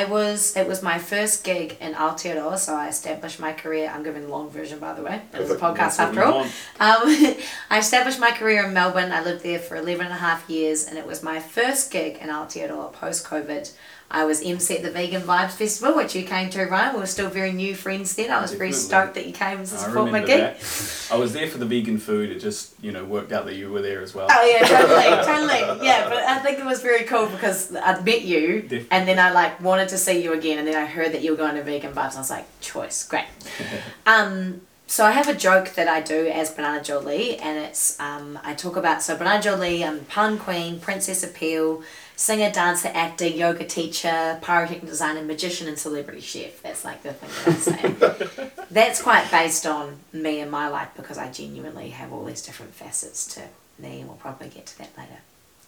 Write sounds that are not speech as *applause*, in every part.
I was it was my first gig in Aotearoa, so I established my career. I'm giving the long version, by the way. It was a podcast after all. Um, *laughs* I established my career in Melbourne. I lived there for 11 and a half years, and it was my first gig in Aotearoa post COVID. I was MC at the Vegan Vibes Festival, which you came to, Ryan. We were still very new friends then. I was very stoked that you came to support my gig. that. I was there for the vegan food. It just you know worked out that you were there as well. Oh yeah, totally, *laughs* totally. Yeah, but I think it was very cool because I'd met you, Definitely. and then I like wanted to see you again, and then I heard that you were going to Vegan Vibes, and I was like, choice, great. *laughs* um, so I have a joke that I do as Banana Jolie, and it's um, I talk about so Banana Jolie, I'm pun queen, princess appeal, singer, dancer, actor, yoga teacher, pyrotechnic designer, magician, and celebrity chef. That's like the thing that I say. *laughs* That's quite based on me and my life because I genuinely have all these different facets to me, and we'll probably get to that later.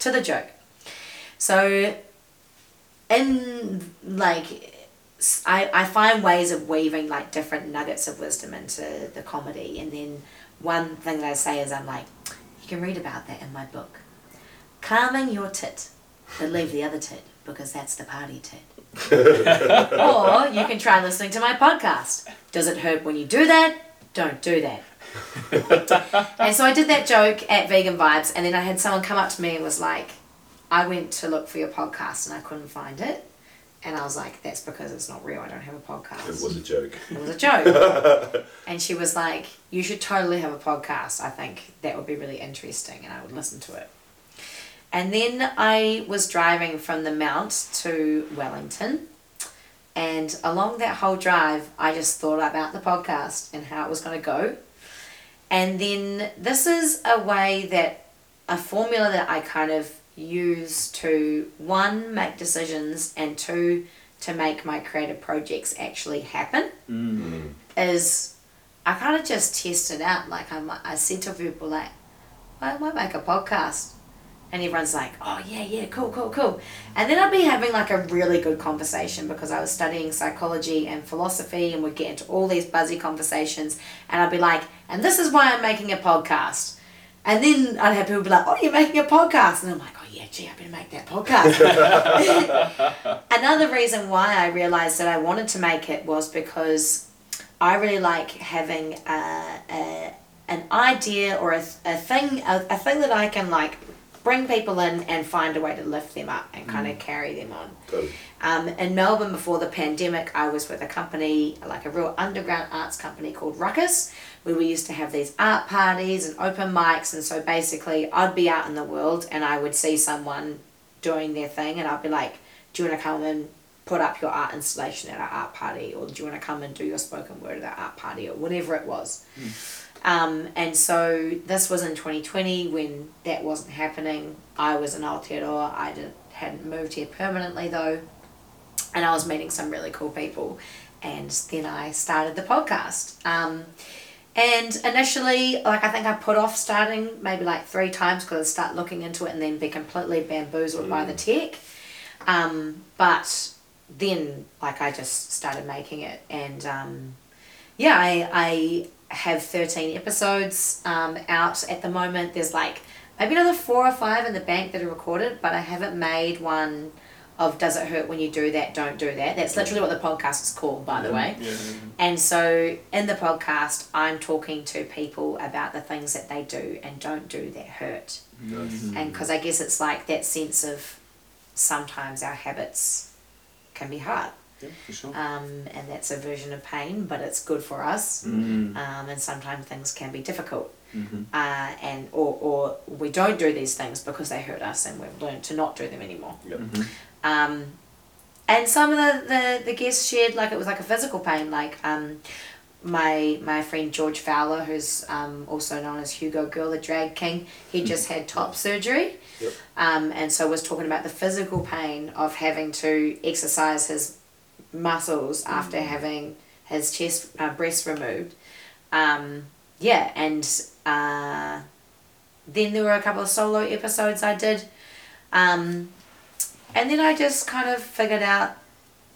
To the joke. So, in like, I, I find ways of weaving like different nuggets of wisdom into the comedy, and then one thing that I say is I'm like, you can read about that in my book. Calming your tit, but leave the other tit because that's the party tit. *laughs* or you can try listening to my podcast. Does it hurt when you do that? Don't do that. *laughs* and so I did that joke at Vegan Vibes, and then I had someone come up to me and was like, I went to look for your podcast and I couldn't find it. And I was like, that's because it's not real. I don't have a podcast. It was a joke. It was a joke. *laughs* and she was like, You should totally have a podcast. I think that would be really interesting and I would listen to it. And then I was driving from the Mount to Wellington. And along that whole drive, I just thought about the podcast and how it was going to go. And then this is a way that, a formula that I kind of use to one, make decisions, and two, to make my creative projects actually happen Mm. is I kind of just test it out. Like I, might, I said to people like, I might make a podcast. And everyone's like, oh yeah, yeah, cool, cool, cool. And then I'd be having like a really good conversation because I was studying psychology and philosophy and we'd get into all these buzzy conversations. And I'd be like, and this is why I'm making a podcast. And then I'd have people be like, oh, you're making a podcast. And I'm like, oh yeah, gee, I better make that podcast. *laughs* Another reason why I realized that I wanted to make it was because I really like having a, a, an idea or a, a thing a, a thing that I can like bring people in and find a way to lift them up and kind of carry them on. Totally. Um, in Melbourne before the pandemic, I was with a company, like a real underground arts company called Ruckus, where we used to have these art parties and open mics. And so basically, I'd be out in the world and I would see someone doing their thing, and I'd be like, Do you want to come and put up your art installation at our art party? Or do you want to come and do your spoken word at our art party? Or whatever it was. Um, and so this was in 2020 when that wasn't happening. I was in Aotearoa. I did, hadn't moved here permanently though. And I was meeting some really cool people. And then I started the podcast. Um, and initially, like I think I put off starting maybe like three times because I'd start looking into it and then be completely bamboozled by the tech. Um, but then, like, I just started making it. And um, yeah, I, I have 13 episodes um, out at the moment. There's like maybe another four or five in the bank that are recorded, but I haven't made one of Does It Hurt When You Do That, Don't Do That. That's literally what the podcast is called, by the way. Yeah. And so in the podcast, I'm talking to people about the things that they do and don't do that hurt. Nice. And because I guess it's like that sense of sometimes our habits can be hard. Yeah, for sure. Um, and that's a version of pain, but it's good for us. Mm. Um, and sometimes things can be difficult. Mhm. Uh, and or, or we don't do these things because they hurt us and we've learned to not do them anymore. Yep. Mhm. Um, and some of the, the, the guests shared like it was like a physical pain, like um, my my friend George Fowler, who's um, also known as Hugo Girl, the drag king, he just had top surgery. Yep. Um, and so was talking about the physical pain of having to exercise his muscles after having his chest uh, breast removed. Um, yeah, and uh, then there were a couple of solo episodes I did. Um, and then I just kind of figured out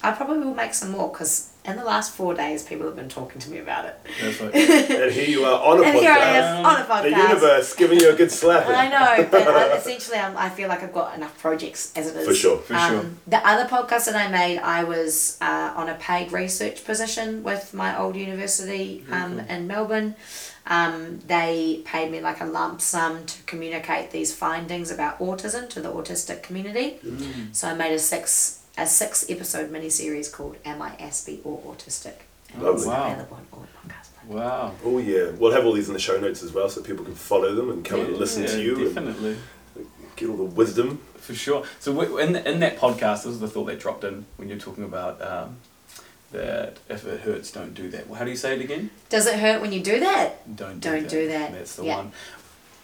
I probably will make some more because in the last four days, people have been talking to me about it. That's right. *laughs* And here you are on a and podcast. here I am on a The universe giving you a good slap. *laughs* I know, but uh, essentially, I'm, I feel like I've got enough projects as it is. For sure. For sure. The other podcast that I made, I was uh, on a paid research position with my old university um, in Melbourne. Um, they paid me like a lump sum to communicate these findings about autism to the autistic community. So I made a six a six episode miniseries called "Am I Aspie or Autistic?" And Lovely. it's Wow. available on all podcasts. Wow. Oh yeah, we'll have all these in the show notes as well, so people can follow them and come and Yeah, listen to you Definitely. and get all the wisdom. For sure. So w- in in that podcast, this is the thought that dropped in when you're talking about um, that if it hurts, don't do that. Well, how do you say it again? Does it hurt when you do that? Don't do Don't that. do that. That's the Yeah. one.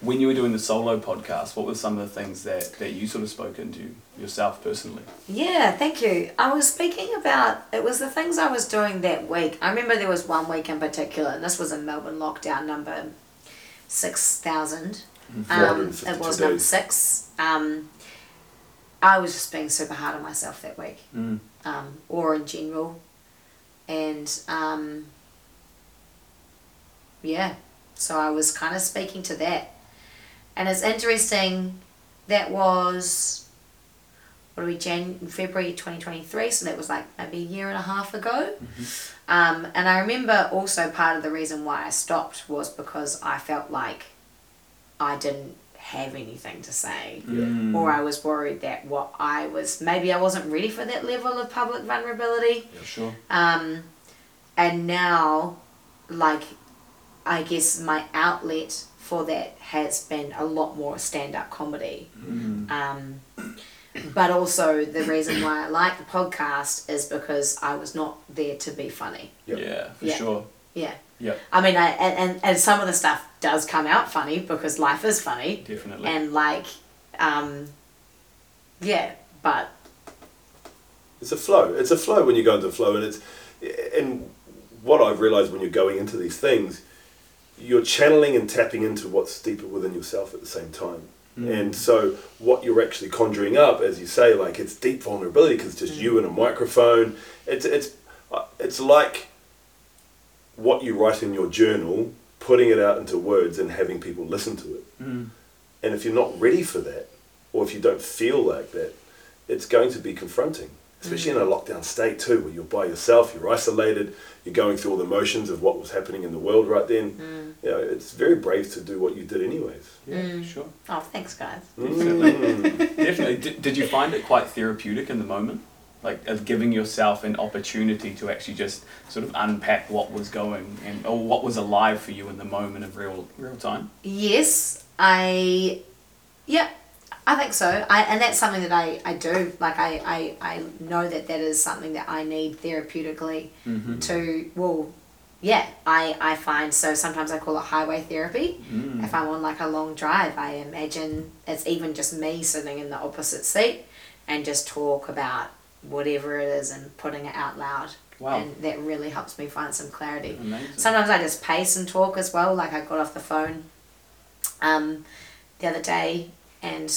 When you were doing the solo podcast, what were some of the things that, that you sort of spoke into yourself personally? Yeah, thank you. I was speaking about it was the things I was doing that week. I remember there was one week in particular, and this was in Melbourne lockdown number six thousand. Um, it was number six. Um, I was just being super hard on myself that week, Mm. um, or in general, and um, yeah, so I was kind of speaking to that, and it's interesting. That was what are we Jan February twenty twenty three, so that was like maybe a year and a half ago. Um, and I remember also part of the reason why I stopped was because I felt like I didn't have anything to say, Mm. or I was worried that what I was maybe I wasn't ready for that level of public vulnerability. For sure. Um, and now, like, I guess my outlet for that has been a lot more stand up comedy. Mm. Um, but also, the reason why I like the podcast is because I was not there to be funny. Yep. Yeah, for Yeah. sure. Yeah. Yeah. I mean, I, and, and, and some of the stuff does come out funny because life is funny. definitely. And, like, um, yeah, but It's a flow. It's a flow when you go into flow, and it's and what I've realized when you're going into these things, you're channeling and tapping into what's deeper within yourself at the same time. Mm. And so, what you're actually conjuring up, as you say, like it's deep vulnerability because it's just you and a microphone. It's it's uh, it's like what you write in your journal, putting it out into words and having people listen to it. Mm. And if you're not ready for that, or if you don't feel like that, it's going to be confronting, especially in a lockdown state too, where you're by yourself, you're isolated, you're going through all the motions of what was happening in the world right then. You know, it's very brave to do what you did anyways. Yeah, for sure. oh, thanks, guys. Mm. *laughs* Definitely. Did, did you find it quite therapeutic in the moment? Like of giving yourself an opportunity to actually just sort of unpack what was going and or what was alive for you in the moment of real real time. Yes, I, yeah, I think so. I and that's something that I, I do. Like I, I, I know that that is something that I need therapeutically Mm-hmm. to. Well, yeah, I I find so sometimes I call it highway therapy. Mm. If I'm on like a long drive, I imagine it's even just me sitting in the opposite seat and just talk about whatever it is and putting it out loud. Wow. And that really helps me find some clarity. Amazing. Sometimes I just pace and talk as well. Like I got off the phone um, the other day and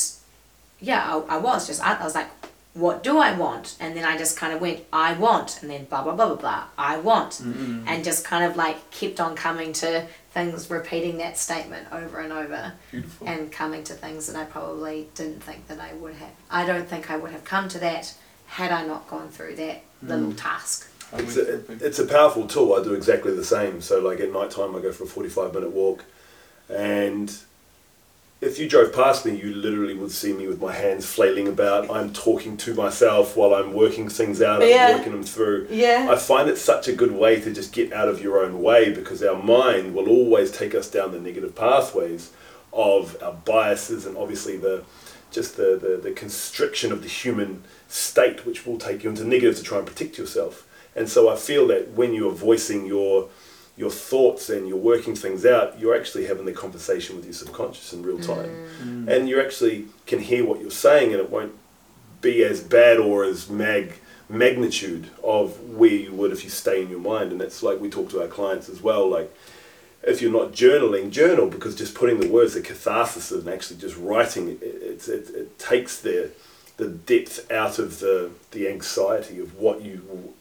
yeah, I, I was just, I, I was like, what do I want? And then I just kind of went, I want, and then blah, blah, blah, blah, blah, I want. Mm-mm. And just kind of like kept on coming to things, repeating that statement over and over Beautiful. and coming to things that I probably didn't think that I would have. I don't think I would have come to that had I not gone through that little mm. task. It's a, it's a powerful tool. I do exactly the same. So, like at night time, I go for a 45 minute walk. And if you drove past me, you literally would see me with my hands flailing about. I'm talking to myself while I'm working things out, I'm Yeah. working them through. Yeah. I find it such a good way to just get out of your own way because our mind will always take us down the negative pathways of our biases and obviously the just the, the, the constriction of the human state which will take you into negative to try and protect yourself. And so I feel that when you are voicing your your thoughts and you're working things out, you're actually having the conversation with your subconscious in real time. Mm. And you actually can hear what you're saying and it won't be as bad or as mag magnitude of where you would if you stay in your mind. And that's like we talk to our clients as well. Like if you're not journaling, journal because just putting the words, the catharsis and actually just writing, it, it, it, it takes the the depth out of the the anxiety of what you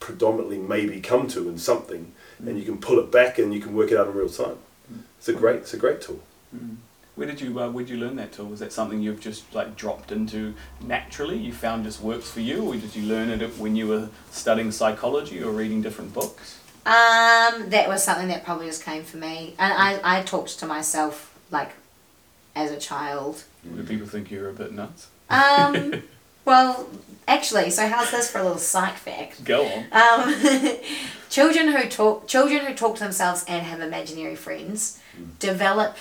predominantly maybe come to in something, and you can pull it back and you can work it out in real time. It's a great, it's a great tool. Mm. Where did you uh, where did you learn that tool? Was that something you've just like dropped into naturally? You found just works for you, or did you learn it when you were studying psychology or reading different books? Um, that was something that probably just came for me, and I I talked to myself like as a child. Do people think you're a bit nuts? Um, *laughs* well, actually, so how's this for a little psych fact? Go on. Um, *laughs* children who talk children who talk to themselves and have imaginary friends develop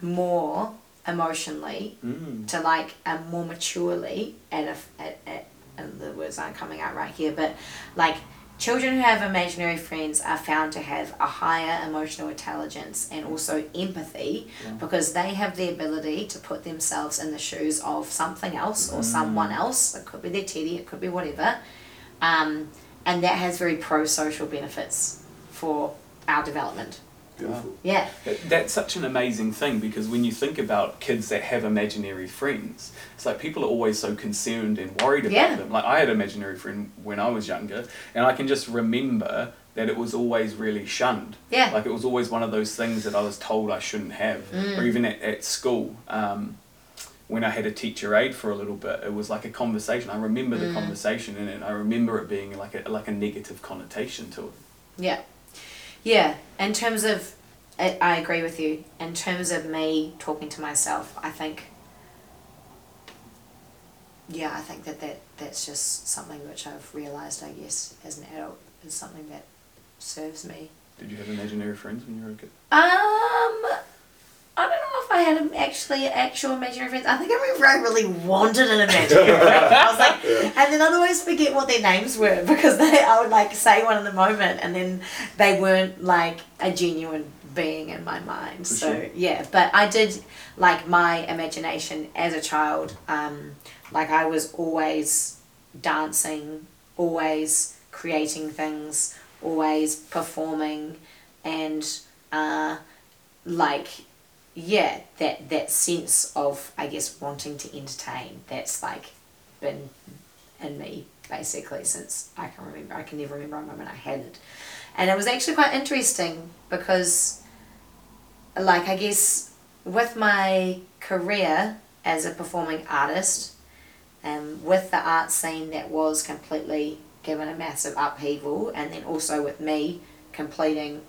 more emotionally Mm. to like um, more maturely and if at, at, and the words aren't coming out right here but like children who have imaginary friends are found to have a higher emotional intelligence and also empathy Yeah. because they have the ability to put themselves in the shoes of something else or someone else. It could be their teddy it could be whatever. Um, and that has very pro-social benefits for our development Beautiful. yeah That- That's such an amazing thing because when you think about kids that have imaginary friends, it's like people are always so concerned and worried about Yeah. them. Like I had an imaginary friend when I was younger, and I can just remember that it was always really shunned. Yeah. Like it was always one of those things that I was told I shouldn't have, or even at, at school. Um, when I had a teacher aide for a little bit, it was like a conversation. I remember the conversation in it. and I remember it being like a like a negative connotation to it. Yeah. Yeah. In terms of, I, I agree with you. In terms of me talking to myself, I think, yeah, I think that, that that's just something which I've realised, I guess, as an adult, is something that serves me. Did you have imaginary friends when you were a kid? Um, I don't know if I had an actually actual imaginary friends. I think I really wanted an imaginary friend. I was like, *laughs* and then I'd always forget what their names were because they I would like say one in the moment, and then they weren't like a genuine being in my mind. For so sure. yeah, but I did like my imagination as a child. Um, like I was always dancing, always creating things, always performing, and uh, like yeah, that that sense of I guess wanting to entertain. That's like been in me basically since I can remember. I can never remember a moment I hadn't, and it was actually quite interesting because, like I guess, with my career as a performing artist, um, with the art scene that was completely given a massive upheaval, and then also with me completing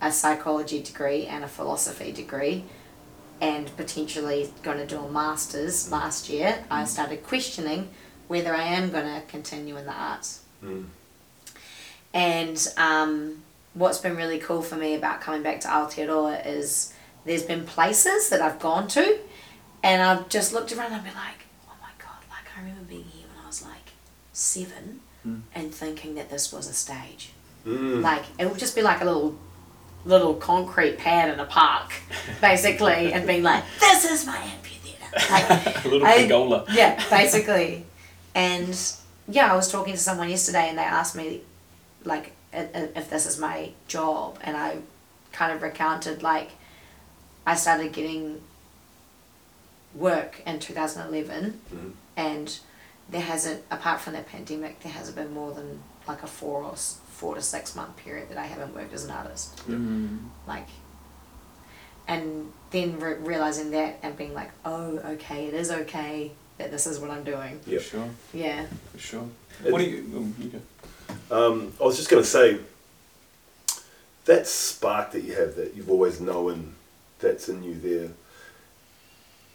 a psychology degree and a philosophy degree, and potentially going to do a master's last year, I started questioning whether I am going to continue in the arts. Mm. And um, what's been really cool for me about coming back to Aotearoa is there's been places that I've gone to, and I've just looked around and been like, oh my god, like I remember being here when I was like seven Mm. and thinking that this was a stage. Mm. Like it would just be like a little little concrete pad in a park, *laughs* basically, and being like, this is my amphitheater. Like, *laughs* a little I- pergola. yeah, basically. And yeah, I was talking to someone yesterday and they asked me, like, if this is my job. And I kind of recounted, like, I started getting work in 2011 Mhm. and there hasn't, apart from the pandemic, there hasn't been more than like a four or four to six month period that I haven't worked as an artist Mm. like and then re- realizing that and being like oh okay it is okay that this is what i'm doing Yeah, sure, yeah for sure. It- What do you? Oh, you go. Um, I was just going to say that spark that you have that you've always known that's in you there.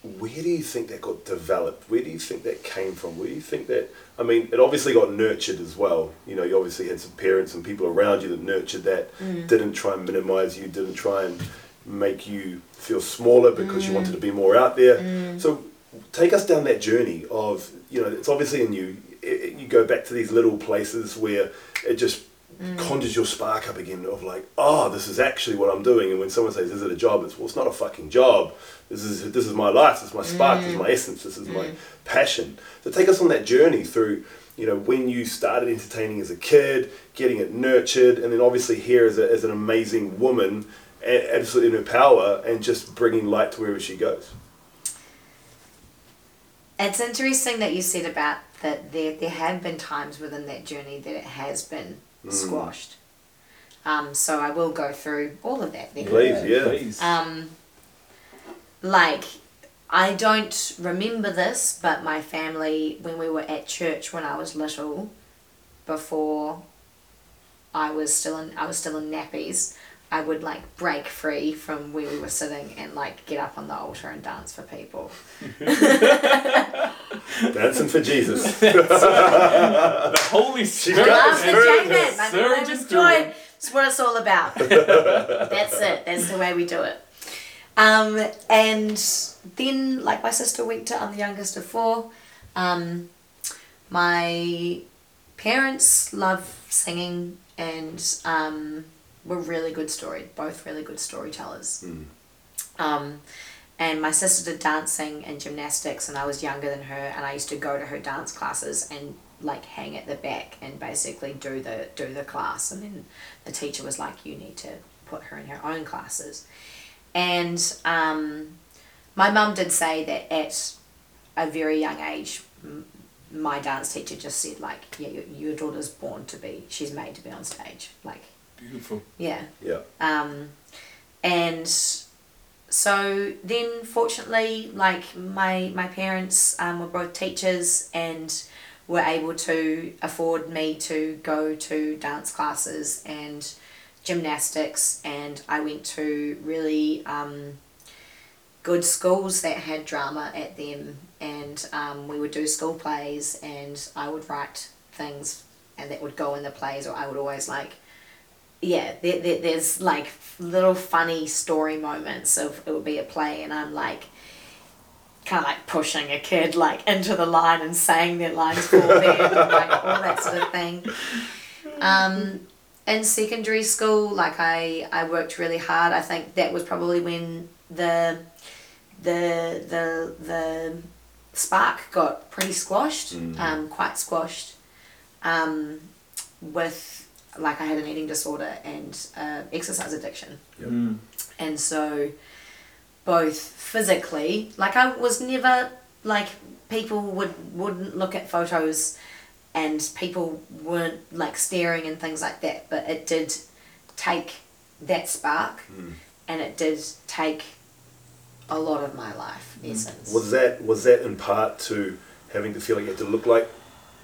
Where do you think that got developed? Where do you think that came from? Where do you think that? I mean, it obviously got nurtured as well. You know, you obviously had some parents and people around you that nurtured that. Mm. Didn't try and minimize you. Didn't try and make you feel smaller because you mm. wanted to be more out there. Mm. So, take us down that journey of you know, it's obviously in you. It, it- you go back to these little places where it just conjures your spark up again of like, oh, this is actually what I'm doing. And when someone says, "Is it a job?" It's well, it's not a fucking job. This is this is my life. This is my spark. This is my essence. This is my passion. So take us on that journey through. You know, when you started entertaining as a kid, getting it nurtured, and then obviously here as, a, as an amazing woman, absolutely in her power, and just bringing light to wherever she goes. it's interesting that you said about that there there have been times within that journey that it has been squashed. Um, so I will go through all of that then. Please, yeah. Please. Um, like, I don't remember this, but my family, when we were at church when I was little, before I was still in, I was still in nappies. I would like break free from where we were sitting and like get up on the altar and dance for people. *laughs* Dancing for Jesus. *laughs* the Holy Spirit. got Love the the spirit Janet. My middle name is surging. Joy. It's what it's all about. *laughs* That's it. That's the way we do it. Um, and then, like my sister went to, I'm the youngest of four. Um, my parents love singing and um, were really good story, both really good storytellers. Mm. Um, and my sister did dancing and gymnastics, and I was younger than her, and I used to go to her dance classes and like hang at the back and basically do the do the class, and then the teacher was like, "You need to put her in her own classes," and um, my mum did say that at a very young age, my dance teacher just said like, "Yeah, your, your daughter's born to be. She's made to be on stage." Like, Beautiful. yeah. Yeah. Um, and so then, fortunately, like my my parents um, were both teachers and were able to afford me to go to dance classes and gymnastics, and I went to really um, good schools that had drama at them, and um, we would do school plays, and I would write things, and that would go in the plays, or I would always like yeah, there, there, there's like little funny story moments of it would be a play, and I'm like, kind of like pushing a kid like into the line and saying their lines for them, like all that sort of thing. *laughs* Um, in secondary school, like I, I worked really hard. I think that was probably when the, the, the, the spark got pretty squashed, Mhm. um, quite squashed, um, with like I had an eating disorder and uh, exercise addiction. Yep. Mm. And so, both physically, like I was never like people would wouldn't look at photos, and people weren't like staring and things like that. But it did take that spark, Mm. and it did take a lot of my life essence. Was that was that in part to having to feel like you had to look like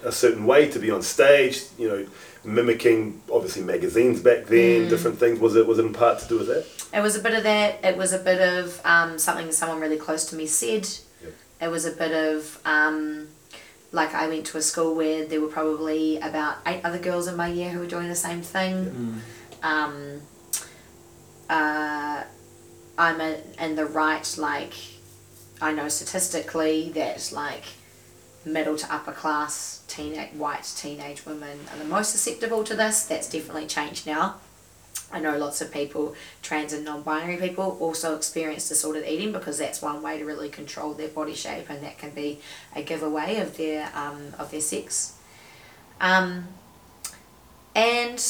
a certain way to be on stage? You know, mimicking obviously magazines back then, Mm. different things. Was it was it in part to do with that? It was a bit of that. It was a bit of um, something someone really close to me said. Yep. It was a bit of um, like I went to a school where there were probably about eight other girls in my year who were doing the same thing. Mm. Um, uh, I'm a, in the right like I know statistically that like middle to upper class teenage white teenage women are the most susceptible to this. That's definitely changed now. I know lots of people, trans and non-binary people, also experience disordered eating because that's one way to really control their body shape, and that can be a giveaway of their um, of their sex. Um, and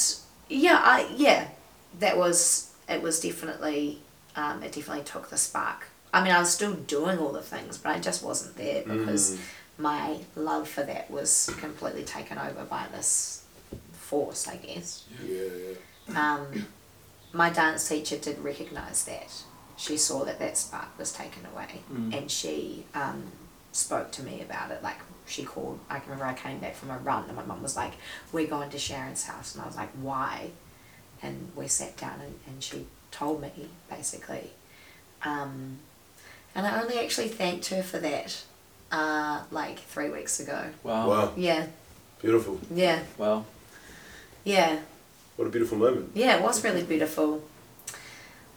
yeah, I yeah, that was it was definitely um, it definitely took the spark. I mean, I was still doing all the things, but I just wasn't there because Mm. my love for that was completely taken over by this force, I guess. Yeah, yeah. Um, my dance teacher did recognise that. She saw that that spark was taken away, Mm. and she um, spoke to me about it. Like she called. I can remember I came back from a run, and my mum was like, "We're going to Sharon's house," and I was like, "Why?" And we sat down, and, and she told me basically. Um, and I only actually thanked her for that, uh, like three weeks ago. Wow. Wow, Yeah, beautiful. yeah, Wow. yeah, What a beautiful moment. yeah. It was really beautiful.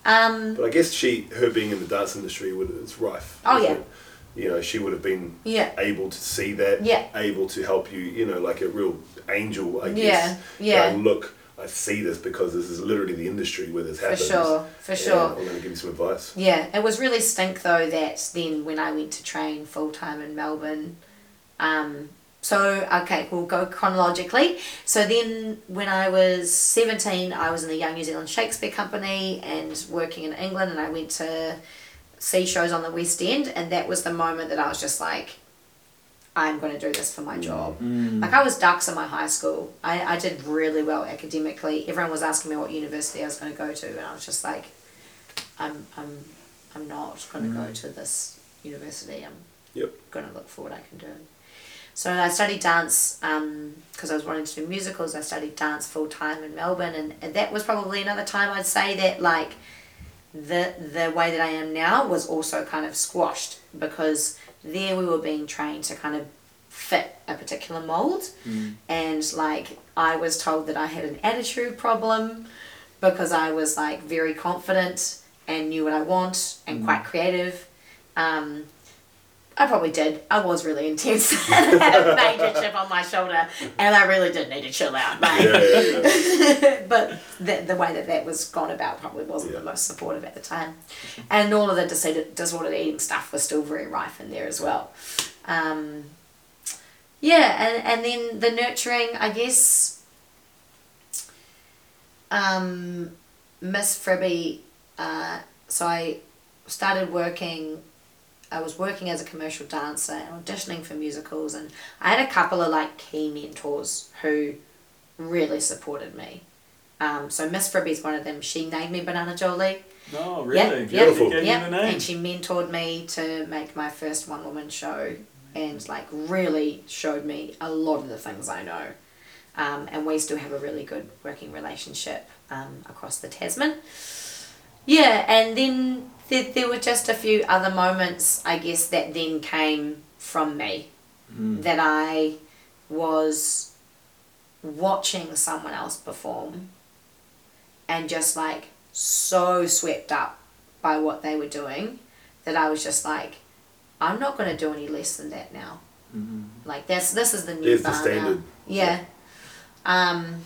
Um, But I guess she, her being in the dance industry, would it's rife. Oh, yeah. it? You know, she would have been yeah. able to see that. Yeah. Able to help you. You know, like a real angel. I Yeah, guess. yeah. Go, look, I see this because this is literally the industry where this happens. For sure, for sure. I'm going to give you some advice. Yeah, it was really stink though that then when I went to train full time in Melbourne, um, so okay, we'll go chronologically. So then when I was seventeen, I was in the Young New Zealand Shakespeare Company and working in England, and I went to see shows on the West End, and that was the moment that I was just like, I'm going to do this for my job. Mm. Like I was dux in my high school. I, I did really well academically. Everyone was asking me what university I was going to go to, and I was just like, I'm I'm I'm not going to go to this university. I'm Yep. going to look for what I can do. So I studied dance because I was wanting to do musicals. I studied dance full time in Melbourne, and, and that was probably another time I'd say that like the the way that I am now was also kind of squashed because there we were being trained to kind of fit a particular mold, Mm. and like I was told that I had an attitude problem because I was like very confident and knew what I want and quite creative. Um, I probably did. I was really intense I had a major chip on my shoulder, and I really did need to chill out. Like, Yeah, yeah, yeah. *laughs* but the, the way that that was gone about probably wasn't the most supportive at the time. And all of the disordered, disordered eating stuff was still very rife in there as well. Um, yeah, and, and then the nurturing, I guess, um, Miss Fribby, uh, so I started working I was working as a commercial dancer and auditioning for musicals, and I had a couple of like key mentors who really supported me. Um, so Miss Fribby's one of them. She named me Banana Jolie. Oh, really? yeah. Beautiful. Gave you Yeah, the name. and she mentored me to make my first one woman show, and like really showed me a lot of the things I know. Um, and we still have a really good working relationship um, across the Tasman. Yeah, and then there, there were just a few other moments, I guess, that then came from me Mm. that I was watching someone else perform and just like so swept up by what they were doing that I was just like, I'm not going to do any less than that now. Mhm. Like this, this is the new There's the bar now. standard. Yeah. Um,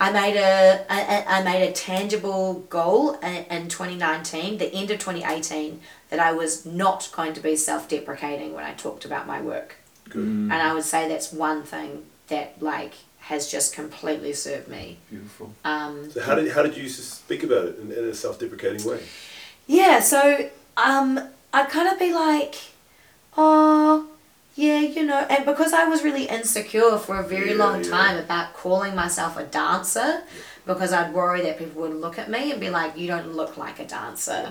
I made a, I, I made a tangible goal in, in 2019, the end of 2018, that I was not going to be self-deprecating when I talked about my work. Good. And I would say that's one thing that like has just completely served me. Beautiful. Um, So how did how did you speak about it in, in a self-deprecating way? Yeah, so um, I'd kind of be like, oh, yeah, you know, and because I was really insecure for a very Yeah, long yeah. time about calling myself a dancer, because I'd worry that people would look at me and be like, you don't look like a dancer.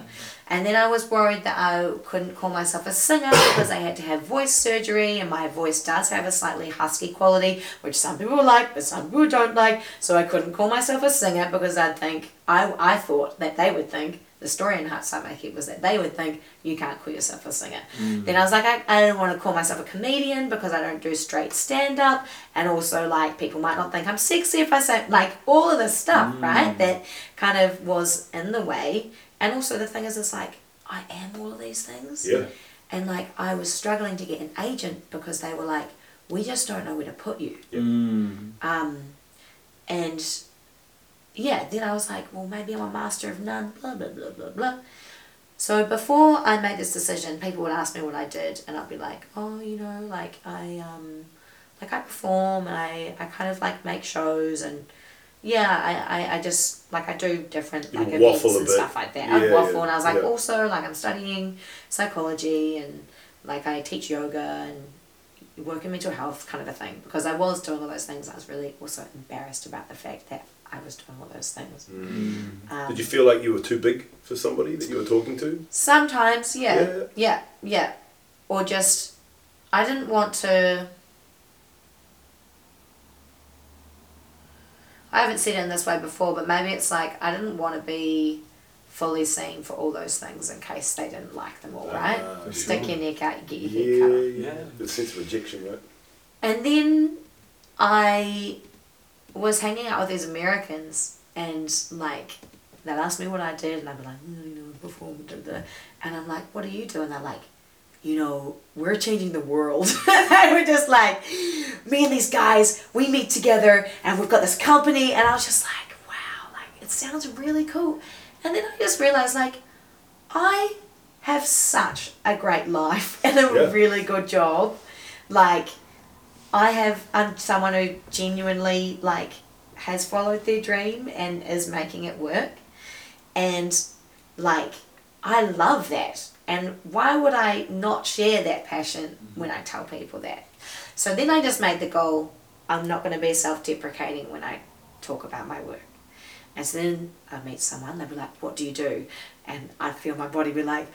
And then I was worried that I couldn't call myself a singer because I had to have voice surgery, and my voice does have a slightly husky quality, which some people like, but some people don't like. So I couldn't call myself a singer because I'd think, I, I thought that they would think, the story in Heartside My Head was that they would think you can't call yourself a singer. Then I was like, I, I don't want to call myself a comedian because I don't do straight stand up. And also, like, people might not think I'm sexy if I say, like, all of this stuff, right? That kind of was in the way. And also, the thing is, it's like, I am all of these things. Yeah. And, like, I was struggling to get an agent because they were like, we just don't know where to put you. Mm. Um, and yeah, then I was like, well, maybe I'm a master of none, blah, blah, blah, blah, blah. So before I made this decision, people would ask me what I did, and I'd be like, oh, you know, like I, um, like I perform, and I, I kind of like make shows, and yeah, I, I, I just, like I do different You like waffle events and bit. stuff like that. I waffle, yeah, and I was like, yeah. also, like I'm studying psychology, and like I teach yoga, and work in mental health kind of a thing because I was doing all those things. I was really also embarrassed about the fact that I was doing all those things. Mm. Um, Did you feel like you were too big for somebody that you were talking to? Sometimes, yeah, Yeah. yeah, yeah, or just I didn't want to. I haven't said it in this way before, but maybe it's like I didn't want to be fully seen for all those things in case they didn't like them all, right? Ah, Stick sure. your neck out, you get your Yeah, head cut off. yeah. Yeah. The sense of rejection, right? And then I was hanging out with these Americans, and like they'd ask me what I did, and I'd be like, mm, you know, perform, da, da. and I'm like, what are you doing? They're like, you know, we're changing the world. *laughs* they were just like, me and these guys, we meet together, and we've got this company, and I was just like, wow, like it sounds really cool. And then I just realized, like, I have such a great life *laughs* and a Yeah. really good job. Like, I have I'm someone who genuinely like has followed their dream and is making it work. And like I love that. And why would I not share that passion mm-hmm. when I tell people that? So then I just made the goal I'm not going to be self deprecating when I talk about my work. And so then I meet someone, they'll be like, What do you do? And I'd feel my body be like,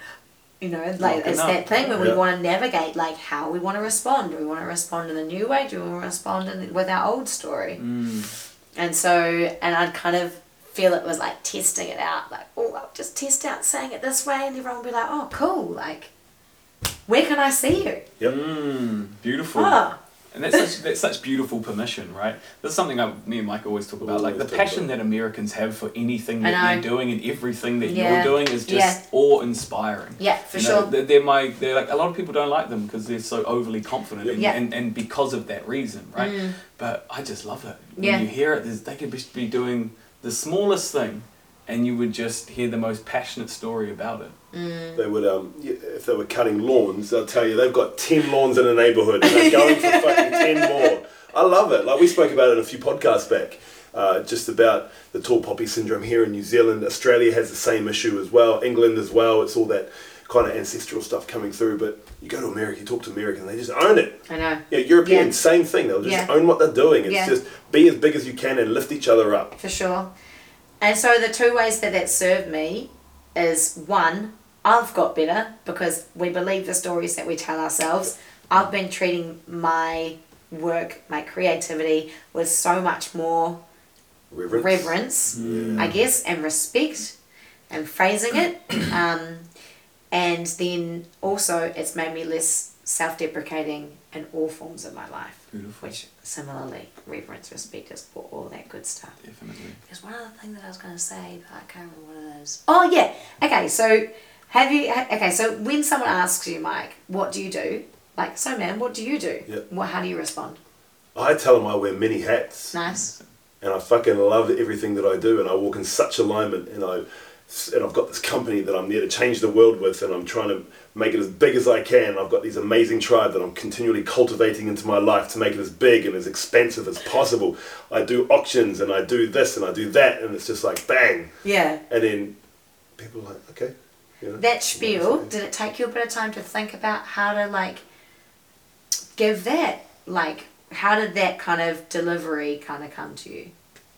you know, like Open it's up. that thing when we want to navigate like how we want to respond. Do we want to respond in a new way? Do we want to respond in, with our old story? Mm. And so, and I'd kind of feel it was like testing it out, like, oh, I'll just test out saying it this way, and everyone would be like, oh, cool, like, where can I see you? Yep. Mm, beautiful. Oh, And that's such, that's such beautiful permission, right? That's something I, me and Mike always talk about. Like the passion that Americans have for anything that know. they're doing and everything that Yeah. you're doing is just Yeah. awe-inspiring. yeah, for You know, sure. They're, they're my. They're like a lot of people don't like them because they're so overly confident, and, Yeah. and, and because of that reason, right? Mm. But I just love it. When Yeah. you hear it, they could be, be doing the smallest thing, and you would just hear the most passionate story about it. Mm. They would, um, if they were cutting lawns, they'll tell you they've got 10 lawns in a neighborhood and they're going for *laughs* fucking 10 more. I love it. Like we spoke about it a few podcasts back, uh, just about the tall poppy syndrome here in New Zealand. Australia has the same issue as well, England as well. It's all that kind of ancestral stuff coming through. But you go to America, you talk to Americans, they just own it. I know. Yeah, Europeans, Yeah. same thing. They'll just Yeah. own what they're doing. It's Yeah. just be as big as you can and lift each other up. For sure. And so the two ways that that served me is one, I've got better because we believe the stories that we tell ourselves. I've been treating my work, my creativity with so much more Reverence. reverence, Yeah. I guess, and respect and phrasing it. *clears throat* Um, and then also it's made me less self deprecating in all forms of my life. Beautiful. Which similarly, reverence, respect is for all that good stuff. Definitely. There's one other thing that I was going to say, but I can't remember what it is. Oh yeah. Okay, so have you? Okay, so when someone asks you, Mike, what do you do? Like, so man, what do you do? Yeah. What? How do you respond? I tell them I wear many hats. Nice. and I fucking love everything that I do, and I walk in such alignment, and I, and I've got this company that I'm there to change the world with, and I'm trying to make it as big as I can. I've got these amazing tribe that I'm continually cultivating into my life to make it as big and as expensive as possible. I do auctions, and I do this, and I do that, and it's just like bang, Yeah. and then people are like, okay, you know, That spiel. Did it take you a bit of time to think about how to like give that? Like, how did that kind of delivery kind of come to you?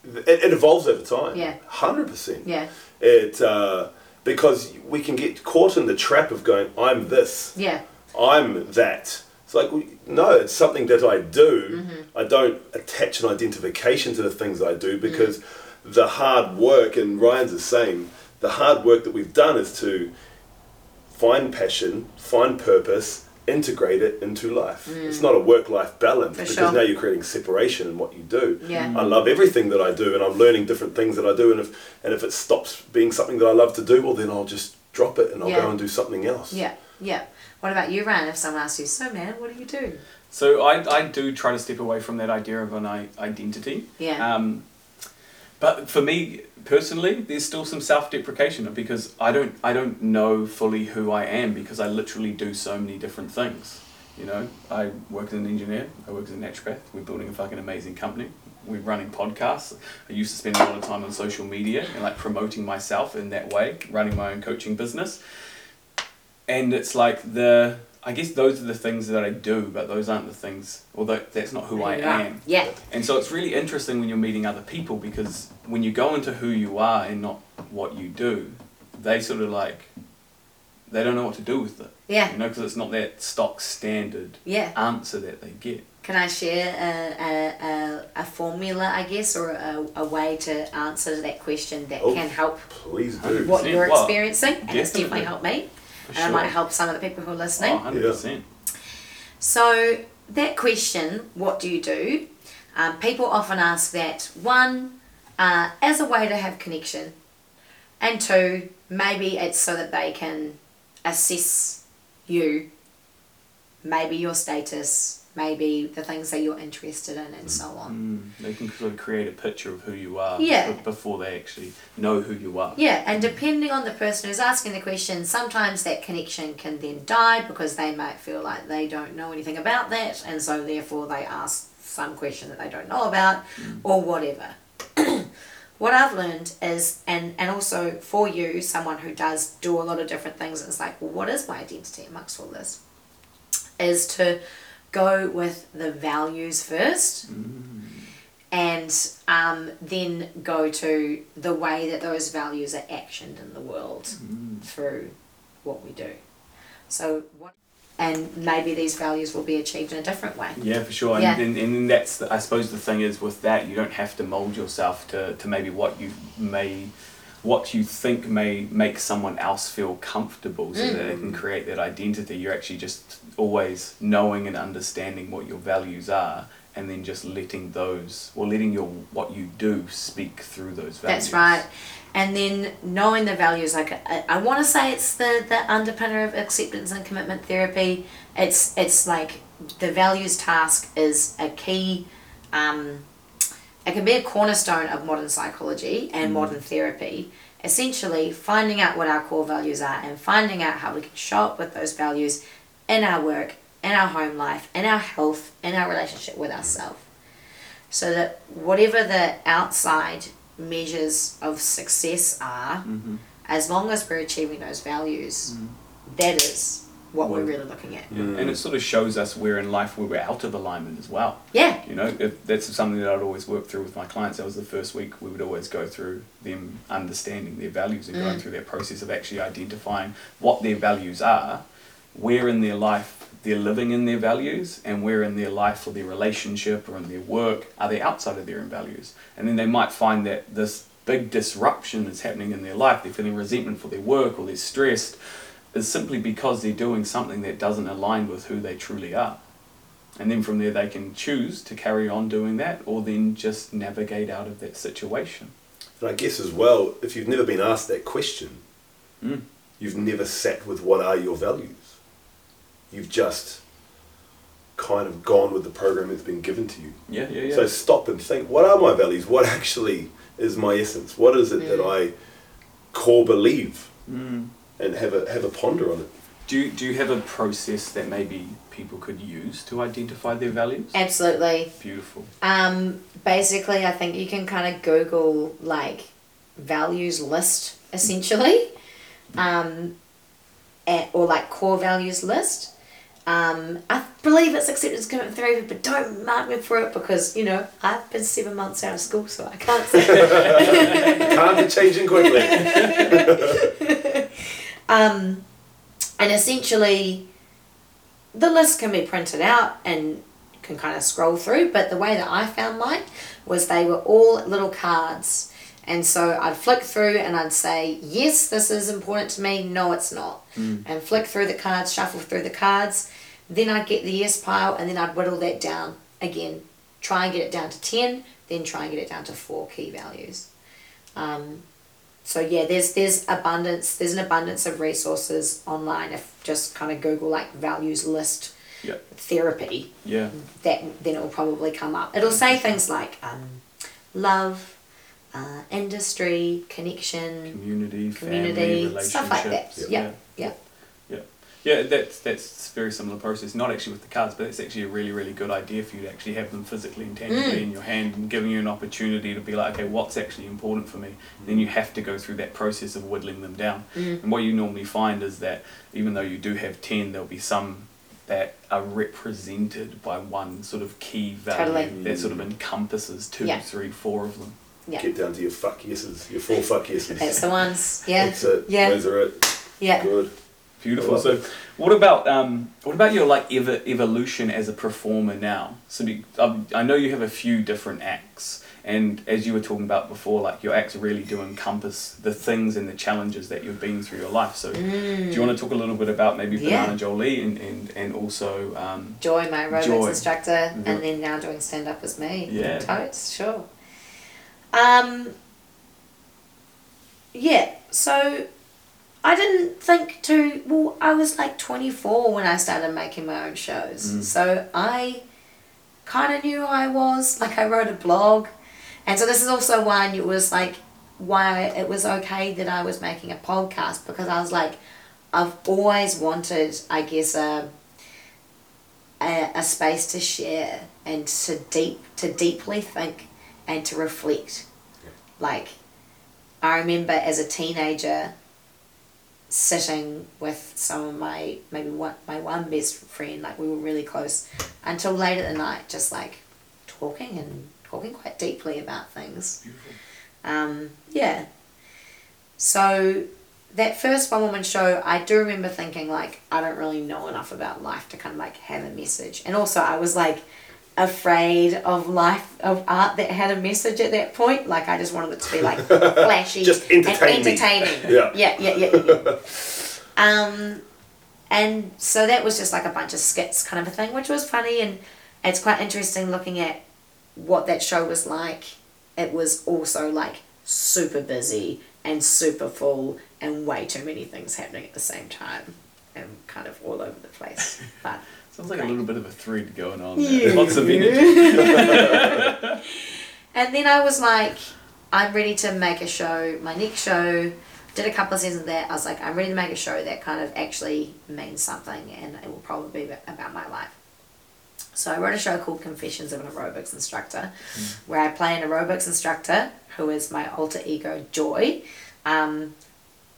it, it evolves over time. Yeah. hundred percent. Yeah. It uh, because we can get caught in the trap of going, I'm this. Yeah. I'm that. It's like, no, it's something that I do. Mm-hmm. I don't attach an identification to the things I do because the hard work, and Ryan's the same, the hard work that we've done is to find passion, find purpose, integrate it into life. It's not a work life balance Mm. For because sure. now you're creating separation in what you do. Yeah. I love everything that I do and I'm learning different things that I do and if and if it stops being something that I love to do, well then I'll just drop it and I'll Yeah. go and do something else. Yeah. Yeah. What about you, Ryan? If someone asks you, so man, what do you do? So I, I do try to step away from that idea of an identity. Yeah. Um, but for me personally, there's still some self-deprecation because I don't I don't know fully who I am because I literally do so many different things. You know, I work as an engineer. I work as a naturopath. We're building a fucking amazing company. We're running podcasts. I used to spend a lot of time on social media and like promoting myself in that way, running my own coaching business. And it's like the I guess those are the things that I do, but those aren't the things, although that's not who I There you are. am. Yeah. And so it's really interesting when you're meeting other people because when you go into who you are and not what you do, they sort of like, they don't know what to do with it. Yeah. You know, because it's not that stock standard Yeah. answer that they get. Can I share a, a, a, a formula, I guess, or a, a way to answer that question that Oh. can help Please do. what you're well, experiencing? And it's definitely. definitely helped me. And it might help some of the people who are listening. Oh, 100%. So, that question, what do you do? Um, people often ask that one, uh, as a way to have connection, and two, maybe it's so that they can assess you, maybe your status, maybe the things that you're interested in, and so on. Mm, they can sort of create a picture of who you are Yeah. before they actually know who you are. Yeah, and depending on the person who's asking the question, sometimes that connection can then die because they might feel like they don't know anything about that, and so therefore they ask some question that they don't know about, or whatever. *clears throat* what I've learned is, and and also for you, someone who does do a lot of different things, it's like, well, what is my identity amongst all this? Is to go with the values first, mm. and um, then go to the way that those values are actioned in the world mm. through what we do. So what. And maybe these values will be achieved in a different way. Yeah, for sure. Yeah. And, and, and that's, the, I suppose, the thing is with that, you don't have to mold yourself to, to maybe what you may, what you think may make someone else feel comfortable so that they can mm. create that identity. You're actually just always knowing and understanding what your values are and then just letting those, or letting your, what you do speak through those values. That's right. And then knowing the values, like I, I want to say it's the, the underpinner of acceptance and commitment therapy. It's it's like the values task is a key. Um, it can be a cornerstone of modern psychology and modern therapy. Essentially, finding out what our core values are and finding out how we can show up with those values in our work, in our home life, in our health, in our relationship with ourselves. So that whatever the outside measures of success are, Mhm. as long as we're achieving those values, mm. that is what we're mm. really looking at. Yeah. Mm. And it sort of shows us where in life where we're out of alignment as well. Yeah. You know, if that's something that I'd always work through with my clients. That was the first week we would always go through them understanding their values and going through their process of actually identifying what their values are, where in their life they're living in their values, and where in their life or their relationship or in their work are they outside of their own values. And then they might find that this big disruption that's happening in their life, they're feeling resentment for their work or they're stressed, is simply because they're doing something that doesn't align with who they truly are. And then from there, they can choose to carry on doing that or then just navigate out of that situation. And I guess as well, if you've never been asked that question, Mm. you've never sat with what are your values. You've just kind of gone with the program that's been given to you. Yeah, yeah, yeah. So stop and think, what are my values? What actually is my essence? What is it that I core believe? Mm. And have a have a ponder on it. Do, you, do you have a process that maybe people could use to identify their values? Absolutely. Beautiful. Um, basically, I think you can kind of Google like values list essentially, um, and, or like core values list. Um, I believe it's acceptance commitment therapy, but don't mark me for it because you know I've been seven months out of school, so I can't say. *laughs* Can't be changing quickly. *laughs* Um, and essentially, the list can be printed out and can kind of scroll through. But the way that I found mine was they were all little cards. And so I'd flick through and I'd say, yes, this is important to me. No, it's not. And flick through the cards, shuffle through the cards. Then I'd get the yes pile and then I'd whittle that down again. Try and get it down to 10, then try and get it down to four key values. Um, so yeah, there's there's abundance. There's an abundance of resources online. If just kind of Google like values list Yep. therapy, Yeah. that then it will probably come up. It'll say things like um, love, uh, industry, connection, Community, community, family, stuff like that. Yeah. Yeah, yeah. Yeah, yeah, that's that's a very similar process. Not actually with the cards, but it's actually a really really good idea for you to actually have them physically and tangibly Mm. in your hand and giving you an opportunity to be like, okay, what's actually important for me? Then you have to go through that process of whittling them down. Mm. And what you normally find is that even though you do have ten, there'll be some that are represented by one sort of key value Totally. that sort of encompasses two, Yeah. three, four of them. Yeah. Get down to your fuck yeses, your four fuck yeses. That's the ones. *laughs* Yeah, That's it. Yeah. Those are it. yeah. Good. Beautiful. So, what about um, what about your like ev- evolution as a performer now? So, do, um, I know you have a few different acts, and as you were talking about before, like your acts really do encompass the things and the challenges that you've been through your life. So, do you want to talk a little bit about maybe Yeah. Banana Jolie and and and also um, Joy, my aerobics Joy. instructor, and then now doing stand up as me. Yeah. Totes, sure. Um, yeah, so I didn't think to, well, I was like 24 when I started making my own shows. Mm. So I kind of knew who I was. Like I wrote a blog. And so this is also why it was like, why it was okay that I was making a podcast because I was like, I've always wanted, I guess, a, a, a space to share and to deep to deeply think and to reflect. Like I remember as a teenager sitting with some of my maybe one my one best friend like we were really close until late at the night just like talking and talking quite deeply about things. Beautiful. um, yeah. So that first one woman show i do remember thinking like i don't really know enough about life to kind of like have a message. And also i was like afraid of life of art that had a message at that point like i just wanted it to be like *laughs* flashy Just and entertain me. entertaining Yeah. yeah yeah yeah, yeah. um and so that was just like a bunch of skits kind of a thing which was funny and it's quite interesting looking at what that show was like it was also like super busy and super full and way too many things happening at the same time and kind of all over the place *laughs* but Sounds like a little bit of a thread going on there. Yeah. Lots of *laughs* energy. *laughs* and then I was like, I'm ready to make a show. My next show, did a couple of seasons of that. I was like, I'm ready to make a show that kind of actually means something and it will probably be about my life. So I wrote a show called Confessions of an Aerobics Instructor, where I play an aerobics instructor who is my alter ego Joy. Um,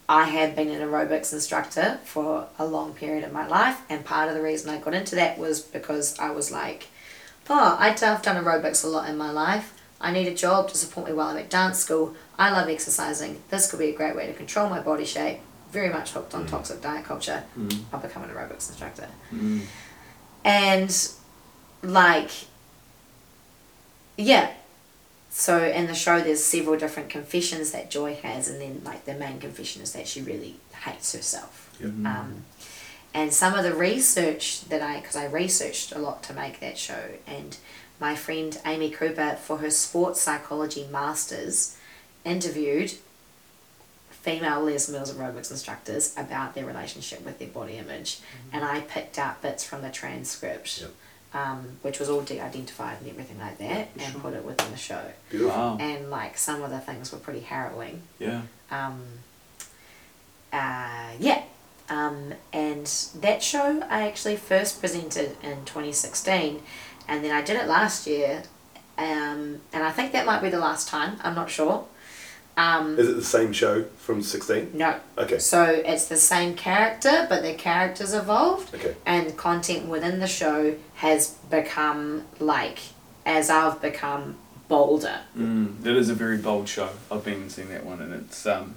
I had been an aerobics instructor for a long period of my life, and part of the reason I got into that was because I was like, oh, I've done aerobics a lot in my life. I need a job to support me while I'm at dance school. I love exercising. This could be a great way to control my body shape. Very much hooked on toxic diet culture. Mm. I'll become an aerobics instructor. Mm. And like, yeah. So in the show, there's several different confessions that Joy has, and then like the main confession is that she really hates herself. Yep. Um, and some of the research that I, because I researched a lot to make that show, and my friend Amy Cooper, for her sports psychology masters, interviewed female Les Mills aerobics instructors about their relationship with their body image, and I picked out bits from the transcript, Yep. Um, which was all de-identified and everything like that, and Sure. put it within the show. Beautiful. Wow. And like some of the things were pretty harrowing Yeah. um, uh, yeah. Um, and that show I actually first presented in 2016, and then I did it last year, um, and I think that might be the last time. I'm not sure. Um, Is it the same show from 16? no. Okay. So it's the same character, but the characters evolved, Okay. and content within the show has become like as I've become bolder. Mm. It is a very bold show. I've been seeing that one, and it's um,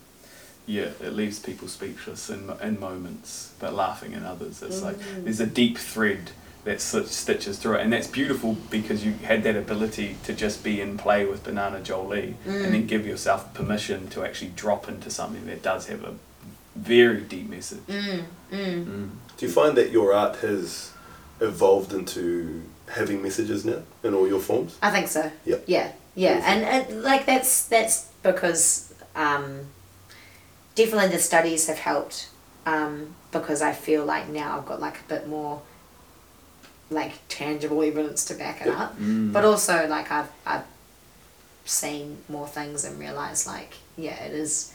yeah, it leaves people speechless in in moments, but laughing in others. It's like there's a deep thread that stitches through it, and that's beautiful because you had that ability to just be in play with Banana Jolie, and then give yourself permission to actually drop into something that does have a very deep message. Mm, mm. Mm. Do you find that your art has evolved into having messages now in all your forms? I think so. Yep. Yeah, yeah, Beautiful. and, and like that's that's because um, definitely the studies have helped um, because I feel like now I've got like a bit more like tangible evidence to back it Yep. up, Mm. but also like I've I've seen more things and realized like yeah it is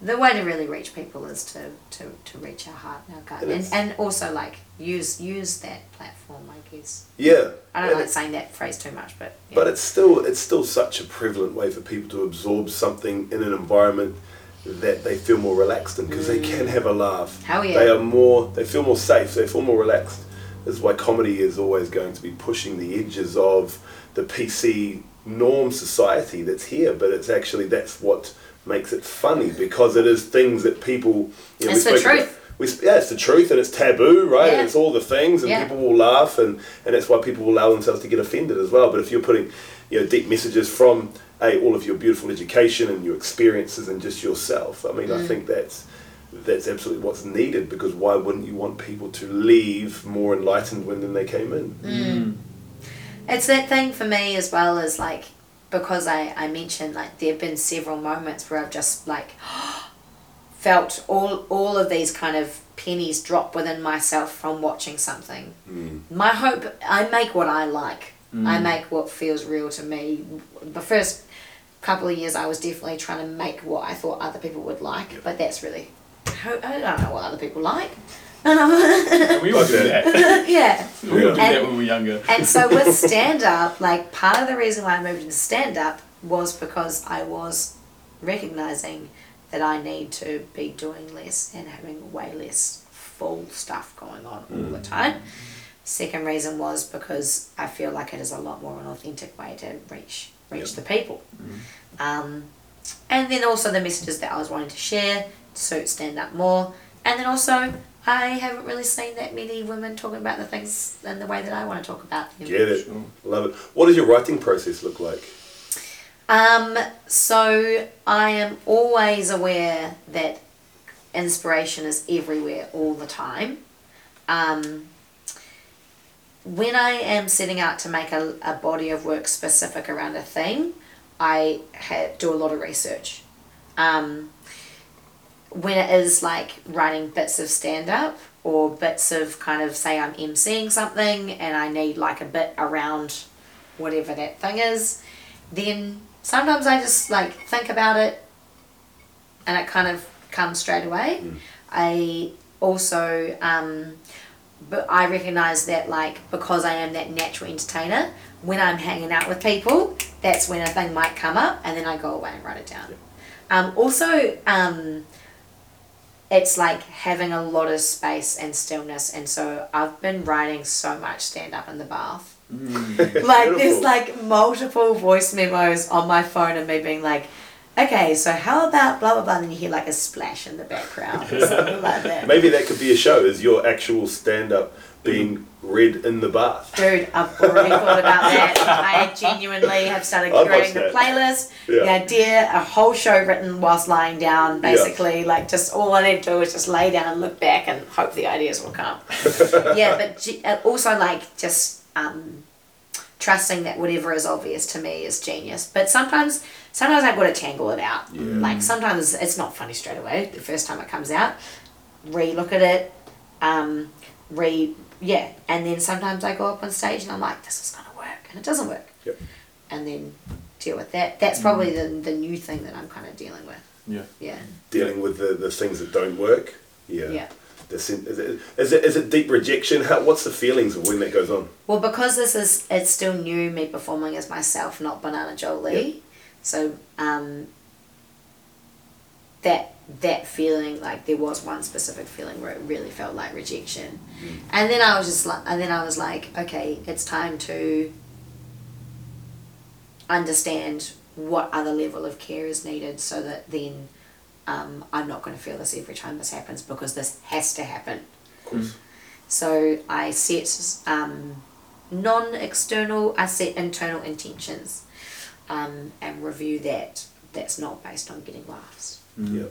the way to really reach people is to, to, to reach our heart and our gut and, and also like use use that platform I guess Yeah. I don't And like saying that phrase too much but yeah. But it's still it's still such a prevalent way for people to absorb something in an environment that they feel more relaxed in because they can have a laugh. Hell yeah. They are more they feel more safe, they feel more relaxed. This is why comedy is always going to be pushing the edges of the PC norm society that's here, but it's actually that's what makes it funny because it is things that people you know, It's the about- truth. we, yeah, it's the truth and it's taboo, right? Yeah. It's all the things, and Yeah. people will laugh, and, and that's why people will allow themselves to get offended as well. But if you're putting, you know, deep messages from a all of your beautiful education and your experiences and just yourself, I mean, I mm. think that's that's absolutely what's needed because why wouldn't you want people to leave more enlightened when than they came in? Mm. It's that thing for me as well as like because I, I mentioned like there have been several moments where I've just like *gasps* felt all all of these kind of pennies drop within myself from watching something. Mm. My hope I make what I like. I Mm. make what feels real to me. The first couple of years I was definitely trying to make what I thought other people would like, but that's really I don't know what other people like. *laughs* We all do that. yeah. We all do that when we were younger. And so *laughs* with stand up, like part of the reason why I moved into stand up was because I was recognizing that I need to be doing less and having way less full stuff going on all the time. Second reason was because I feel like it is a lot more an authentic way to reach reach Yep. the people. Um, and then also the messages that I was wanting to share suit stand up more. And then also I haven't really seen that many women talking about the things in the way that I want to talk about them. Get it. Sure. Love it. What does your writing process look like? Um, so I am always aware that inspiration is everywhere all the time. Um, when I am setting out to make a, a body of work specific around a theme, I ha- do a lot of research. Um, when it is like writing bits of stand up or bits of kind of say I'm emceeing something and I need like a bit around whatever that thing is, then sometimes I just like think about it and it kind of comes straight away. I also um, but I recognize that like because I am that natural entertainer, when I'm hanging out with people, that's when a thing might come up and then I go away and write it down. Um, also, um, it's like having a lot of space and stillness, and so I've been writing so much stand up in the bath. Mm. *laughs* like there's like multiple voice memos on my phone of me being like, okay, so how about blah blah blah, and then you hear like a splash in the background or *laughs* something like that. Maybe that could be a show. Is your actual stand up being read in the bath? Dude, I've already thought about that. I genuinely have started *laughs* I'd creating watch the playlist. Yeah. The idea, a whole show written whilst lying down, Yeah. basically, like just all I need to do is just lay down and look back and hope the ideas will come. *laughs* yeah, but uh, also like just um, trusting that whatever is obvious to me is genius. But sometimes, sometimes I've got to tangle it out. Like sometimes it's not funny straight away the first time it comes out. Re-look at it, um, re yeah, and then sometimes I go up on stage and I'm like, this is gonna work, and it doesn't work. Yep. And then deal with that. That's probably the the new thing that I'm kind of dealing with. Yeah. Yeah. Dealing with the, the things that don't work? Yeah. Yeah. The sen- is, it, is, it, is it deep rejection? How, what's the feelings of when that goes on? Well, because this is it's still new, me performing as myself, not Banana Jolie. So um, that that feeling, like there was one specific feeling where it really felt like rejection, and then I was just like, and then I was like, okay, it's time to understand what other level of care is needed, so that then um, I'm not going to feel this every time this happens because this has to happen. Of course. So I set um, non-external, I set internal intentions, um, and review that. That's not based on getting laughs. Yeah.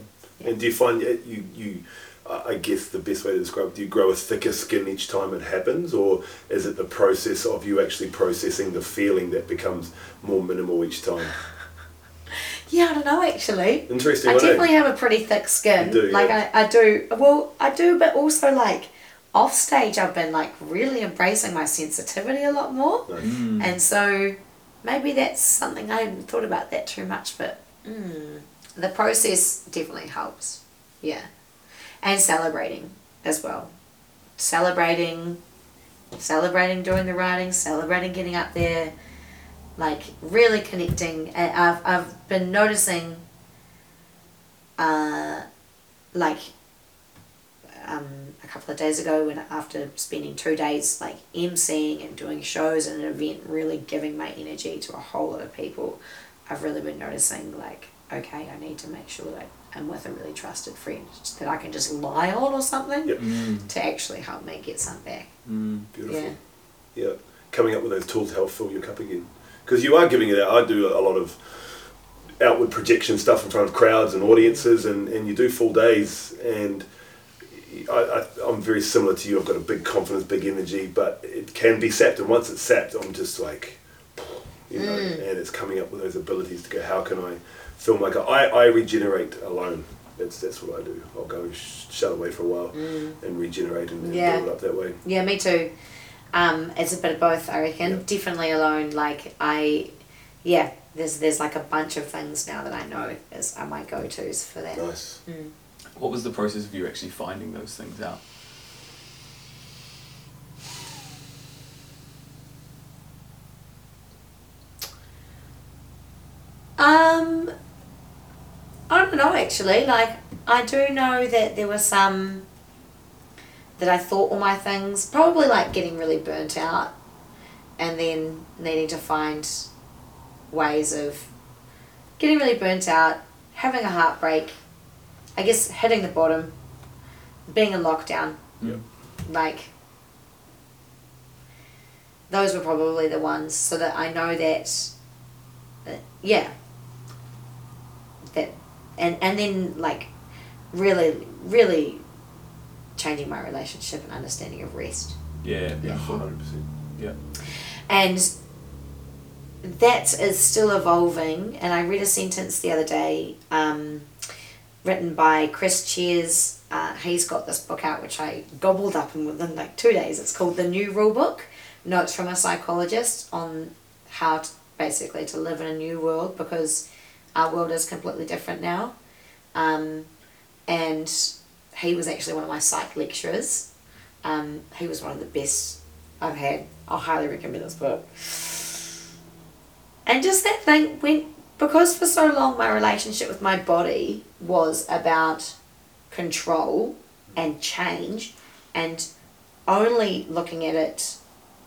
And do you find that you, you uh, I guess the best way to describe it, do you grow a thicker skin each time it happens? Or is it the process of you actually processing the feeling that becomes more minimal each time? *laughs* Yeah, I don't know actually. Interesting, I wasn't definitely have a pretty thick skin. You do, like yeah. I, I do. Well, I do, but also like off stage, I've been like really embracing my sensitivity a lot more, Nice. and so maybe that's something I hadn't thought about that too much. But mm, the process definitely helps. Yeah, and celebrating as well. Celebrating, celebrating doing the writing, celebrating getting up there, like really connecting. And I've I've been noticing. Uh, like um, a couple of days ago when after spending two days like emceeing and doing shows and an event really giving my energy to a whole lot of people i've really been noticing like okay i need to make sure that i'm with a really trusted friend that i can just lie on or something Yep. Mm. to actually help me get some back Mm. Beautiful. yeah Yeah, coming up with those tools to help fill your cup again. Because you are giving it out. I do a lot of outward projection stuff in front of crowds and audiences, and, and you do full days. And I, I, I'm very similar to you. I've got a big confidence, big energy, but it can be sapped. And once it's sapped, I'm just like, you know, and it's coming up with those abilities to go, how can I fill my cup? I, I regenerate alone. That's, that's what I do. I'll go sh- shut away for a while and regenerate and, and Yeah. build up that way. yeah me too um, it's a bit of both i reckon Yeah. definitely alone like i yeah there's there's like a bunch of things now that i know is are my go-to's for that Nice. What was the process of you actually finding those things out? Um, don't know actually. Like I do know that there were some that I thought were my things. Probably like getting really burnt out, and then needing to find ways of getting really burnt out, having a heartbreak. I guess hitting the bottom, being in lockdown. Yep. Like those were probably the ones so that I know that uh, yeah that and and then like really really changing my relationship and understanding of rest Yeah, Yeah, for sure. hundred percent. Yeah. and that is still evolving and i read a sentence the other day um, written by chris cheers uh, he's got this book out which i gobbled up in within like two days it's called the new rule book notes from a psychologist on how to basically to live in a new world because our world is completely different now um, and he was actually one of my psych lecturers um, he was one of the best I've had. I'll highly recommend this book. And just that thing when because for so long my relationship with my body was about control and change and only looking at it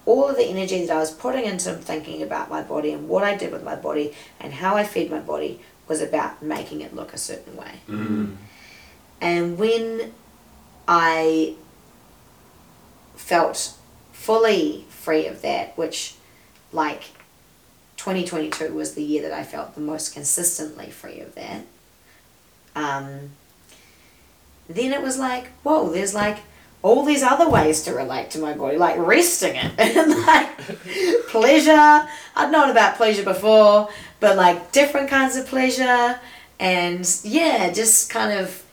all of the energy that I was putting into thinking about my body and what I did with my body and how I fed my body was about making it look a certain way. Mm. And when I felt fully free of that, which like 2022 was the year that I felt the most consistently free of that, um, then it was like, whoa, there's like all these other ways to relate to my body, like resting it *laughs* and like pleasure. I'd known about pleasure before, but like different kinds of pleasure and yeah, just kind of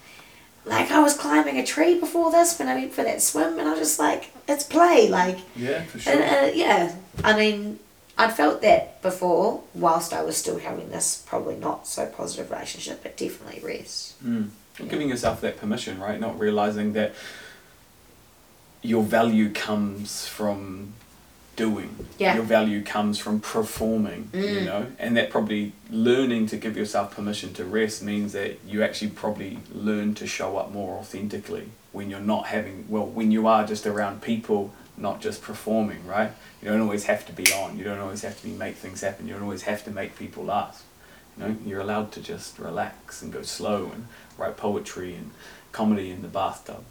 like I was climbing a tree before this when I went for that swim, and I was just like, it's play, like, Yeah, for sure. and uh, yeah, I mean, I'd felt that before, whilst I was still having this probably not so positive relationship, but definitely rest. Mm. Giving yourself that permission, right? Not realizing that your value comes from doing. Yeah. Your value comes from performing, you Mm. know? And that probably learning to give yourself permission to rest means that you actually probably learn to show up more authentically when you're not having, well, when you are just around people, not just performing, right? You don't always have to be on. You don't always have to be make things happen. You don't always have to make people laugh. You know, you're allowed to just relax and go slow and write poetry and comedy in the bathtub.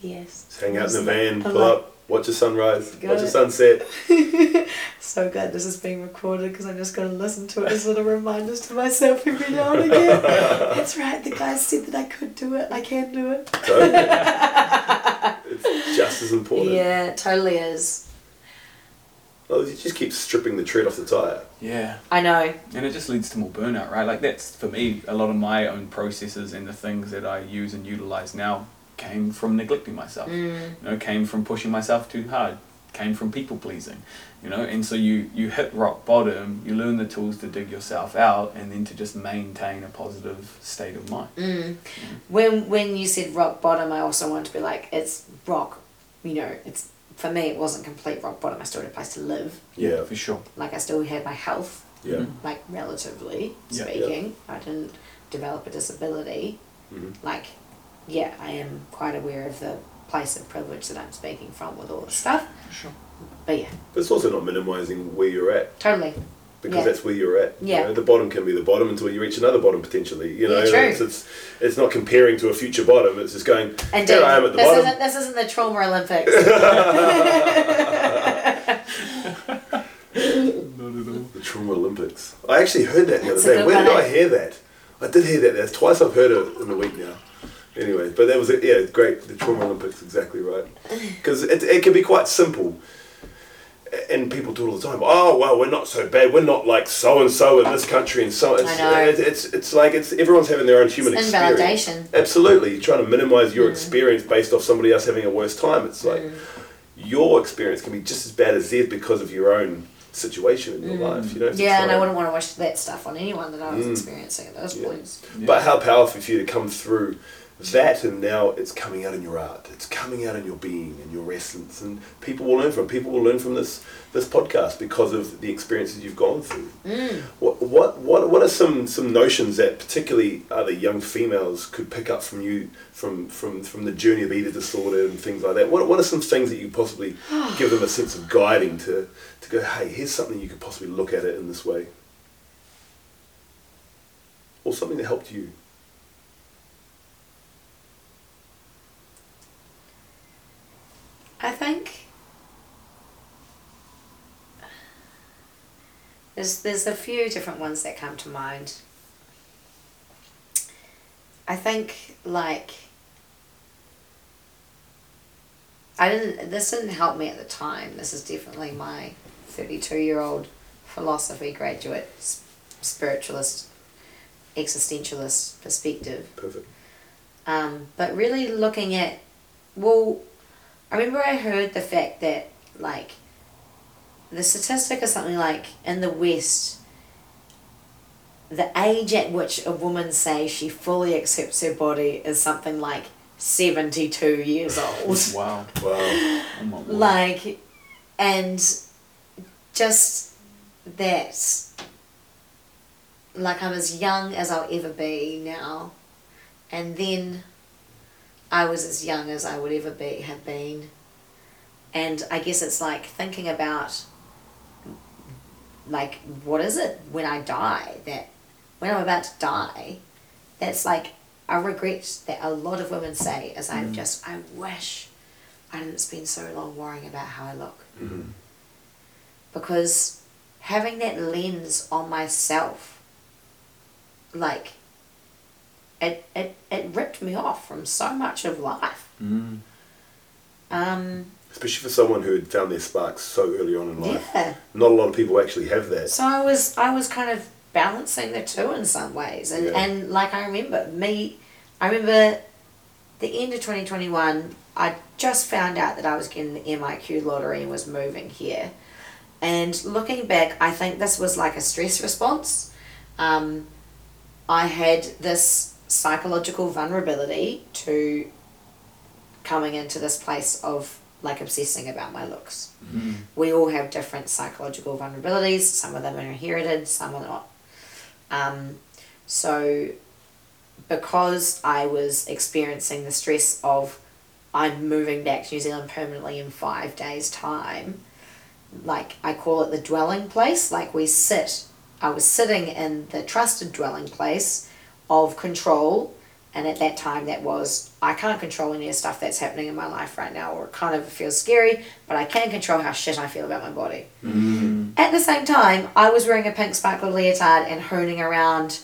Yes. Just hang out in the van, pull like- up, watch a sunrise, Got watch a sunset. *laughs* So glad this is being recorded because I'm just going to listen to it as little reminders to myself every now and again. *laughs* That's right, the guy said that I could do it, I can do it. So, *laughs* it's just as important. Yeah, it totally is. Well, you just keep stripping the tread off the tire. Yeah. I know. And it just leads to more burnout, right? Like that's for me, a lot of my own processes and the things that I use and utilize now came from neglecting myself. Mm. You know, came from pushing myself too hard, came from people pleasing. You know, and so you you hit rock bottom, you learn the tools to dig yourself out and then to just maintain a positive state of mind. Mm. When when you said rock bottom, I also wanted to be like, it's rock. You know, it's for me. It wasn't complete rock bottom. I still had a place to live. Yeah. For sure. Like I still had my health. Yeah. Mhm. Like relatively Yeah. speaking, I didn't develop a disability. Mhm. Like, yeah, I am quite aware of the place of privilege that I'm speaking from with all this stuff. Sure. But yeah, But it's also not minimizing where you're at totally. because Yeah. that's where you're at. You Yeah. know, the bottom can be the bottom until you reach another bottom potentially. You know, Yeah, true. It's, it's it's not comparing to a future bottom. It's just going. And here I am at the this bottom. isn't this isn't the trauma Olympics. *laughs* Not at all. The Trauma Olympics. I actually heard that the That's other day. good Where did I eh? hear that? I did hear that. That's twice I've heard it in a week now. Anyway, but that was it. Yeah, great. The Trauma Olympics, exactly right. *laughs* Because it, it can be quite simple. And people do it all the time. Oh well, we're not so bad. We're not like so and so in this country and so. It's, I know. It's, it's it's like it's everyone's having their own human It's experience. invalidation. Absolutely, you're trying to minimize Mm. your experience based off somebody else having a worse time. It's like your experience can be just as bad as theirs because of your own situation in your life. You know. Mm. Yeah, and I wouldn't want to wish that stuff on anyone that I was Mm. experiencing at those Yeah. points. But how powerful for you to come through that and now it's coming out in your art. It's coming out in your being and your essence. And people will learn from people will learn from this this podcast because of the experiences you've gone through. Mm. what what what, what are some some notions that particularly other young females could pick up from you from from from the journey of eating disorder and things like that? What, what are some things that you possibly *sighs* give them a sense of guiding to to go hey here's something you could possibly look at it in this way. Or something that helped you I think there's there's a few different ones that come to mind. I think like I didn't this didn't help me at the time. This is definitely my 32 year old philosophy graduate spiritualist existentialist perspective. perfect Um, but really looking at, well, I remember I heard the fact that, like, the statistic is something like in the West, the age at which a woman says she fully accepts her body is something like 72 years old. *laughs* Wow. wow Oh *laughs* like, and just that, like, I'm as young as I'll ever be now, and then I was as young as I would ever be have been, and I guess it's like thinking about, like, what is it when I die that, when I'm about to die, that's like a regret that a lot of women say is I just I wish I didn't spend so long worrying about how I look. Mhm. because having that lens on myself like it, it, it ripped me off from so much of life. Mm. um, especially for someone who had found their sparks so early on in life. Yeah. Not a lot of people actually have that. So I was I was kind of balancing the two in some ways. And, Yeah. and like I remember me I remember the end of 2021 I just found out that I was getting the MIQ lottery and was moving here. And looking back I think this was like a stress response. Um, I had this psychological vulnerability to coming into this place of like obsessing about my looks Mm. we all have different psychological vulnerabilities. Some of them are inherited, some are not. Um, so, because I was experiencing the stress of I'm moving back to New Zealand permanently in five days' time, like I call it the dwelling place, like we sit, I was sitting in the trusted dwelling place of control. And at that time, that was I can't control any of the stuff that's happening in my life right now, or it kind of feels scary, but I can control how shit I feel about my body. Mm. At the same time, I was wearing a pink sparkle leotard and hooning around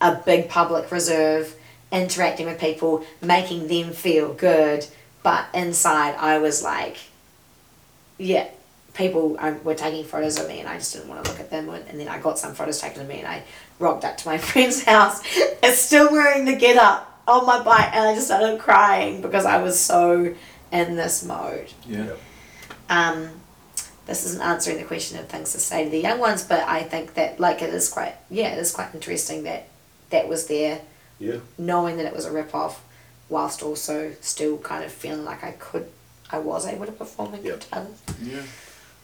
a big public reserve, interacting with people, making them feel good. But inside, I was like, yeah, people were taking photos of me and I just didn't want to look at them. And then I got some photos taken of me and I rocked up to my *laughs* friend's house and still wearing the get up on my bike and I just started crying because I was so in this mode Yeah. um, this isn't answering the question of things to say to the young ones, but I think that like it is quite yeah, it is quite interesting that that was there, yeah knowing that it was a rip off, whilst also still kind of feeling like I could, I was able to perform in good Yep. talent, Yeah.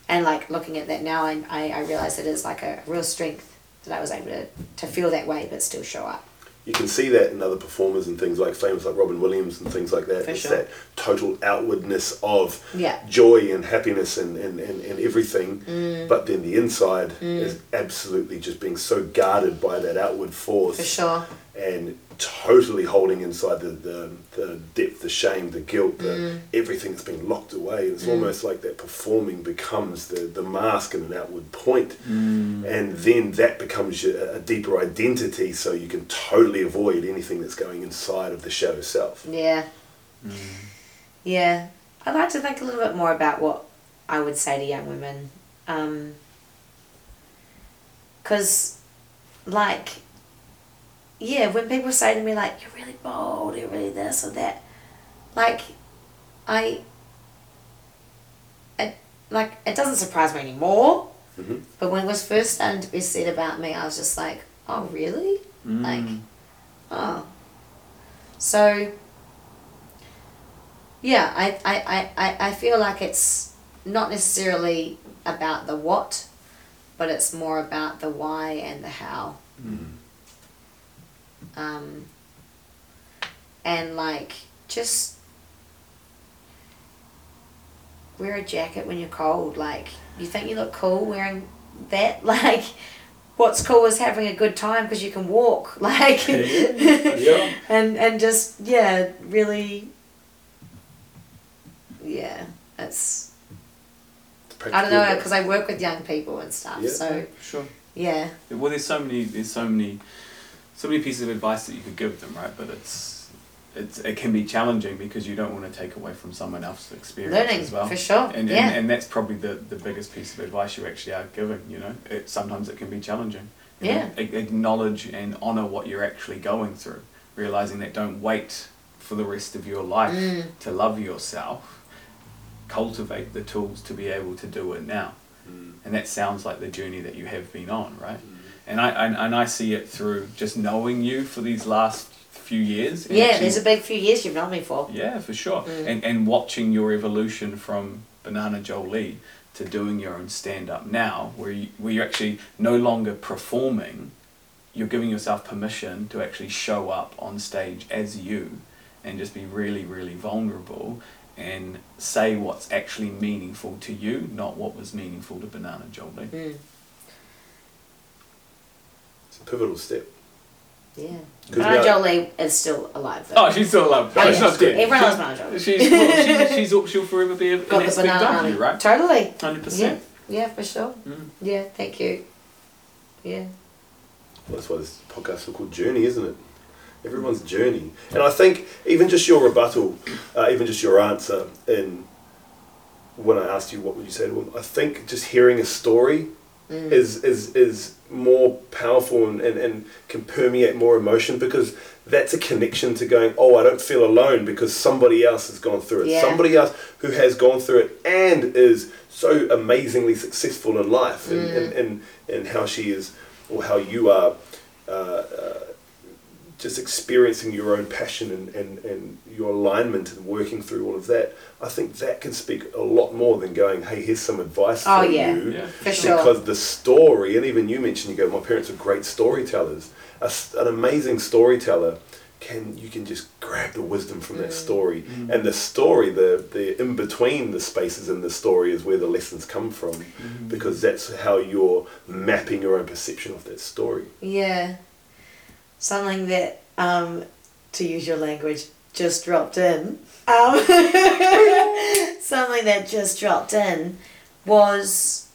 and like looking at that now, I I, I realize it is like a real strength that I was able to to feel that way but still show up. you can see that in other performers and things like famous like Robin Williams and things like that. For it's sure. that total outwardness of Yeah. joy and happiness and, and, and, and everything. Mm. But then the inside is absolutely just being so guarded by that outward force. For sure. And totally holding inside the, the, the depth, the shame, the guilt, the, Mm. everything that's been locked away. It's almost like that performing becomes the, the mask and an outward point Mm. and then that becomes your, a deeper identity so you can totally avoid anything that's going inside of the shadow self Yeah. Yeah. I'd like to think a little bit more about what I would say to young women. Because, like, yeah, when people say to me, like, you're really bold, you're really this or that, like, I, it, like, it doesn't surprise me anymore. Mhm. But when it was first starting to be said about me, I was just like, oh, really? Like, Mm. Oh. So yeah, I, I, I, I- I feel like it's not necessarily about the what, but it's more about the why and the how. Um, and like just wear a jacket when you're cold. Like you think you look cool wearing that. *laughs* Like what's cool is having a good time because you can walk. *laughs* Like *laughs* Yeah. and and just yeah, really. Yeah, it's I don't know because I work with young people and stuff. Yeah. So Sure. yeah, Well, there's so many, there's so many, so many pieces of advice that you could give them, right? But it's, it's, it can be challenging because you don't want to take away from someone else's experience learning as well. for sure. And, yeah. and, and that's probably the, the biggest piece of advice you actually are giving, you know. It, sometimes it can be challenging. you know. Yeah. A- acknowledge and honour what you're actually going through. Realising that don't wait for the rest of your life Mm. to love yourself. Cultivate the tools to be able to do it now. Mm. And that sounds like the journey that you have been on, right? And I and, and I see it through just knowing you for these last few years. and yeah, actually- there's a big few years you've known me for. yeah, for sure. Mm. And and watching your evolution from Banana Jolie to doing your own stand up now, where you where you're actually no longer performing, you're giving yourself permission to actually show up on stage as you, and just be really really vulnerable and say what's actually meaningful to you, not what was meaningful to Banana Jolie. Mm. It's a pivotal step. Yeah. 'Cause Banana Jolie is still alive though. Oh, she's still alive. Oh, she's yeah. not dead. Everyone loves she's, Jolie. she's, well, *laughs* she's, she's, she'll forever be a, an Got aspect banana of army. you, right? Totally. Hundred Yeah. percent. Yeah, for sure. Mm. Yeah, thank you. Yeah. Well, that's why this podcast is called Journey, isn't it? Everyone's journey. And I think even just your rebuttal, uh, even just your answer in when I asked you what would you say to him, I think just hearing a story Mm. is, is, is more powerful and, and, and can permeate more emotion because that's a connection to going, oh, I don't feel alone because somebody else has gone through it. Yeah. Somebody else who has gone through it and is so amazingly successful in life and, Mm. and, and, and how she is or how you are uh, uh, just experiencing your own passion and, and, and your alignment and working through all of that, I think that can speak a lot more than going, hey, here's some advice Oh, for yeah. you. Yeah, For sure. Because the story, and even you mentioned, you go, my parents are great storytellers. A s an amazing storyteller can you can just grab the wisdom from that story, Mm. and the story, the the in between the spaces in the story is where the lessons come from, Mm-hmm. because that's how you're mapping your own perception of that story. Yeah. Something that, um, to use your language, just dropped in. Um, *laughs* something that just dropped in was,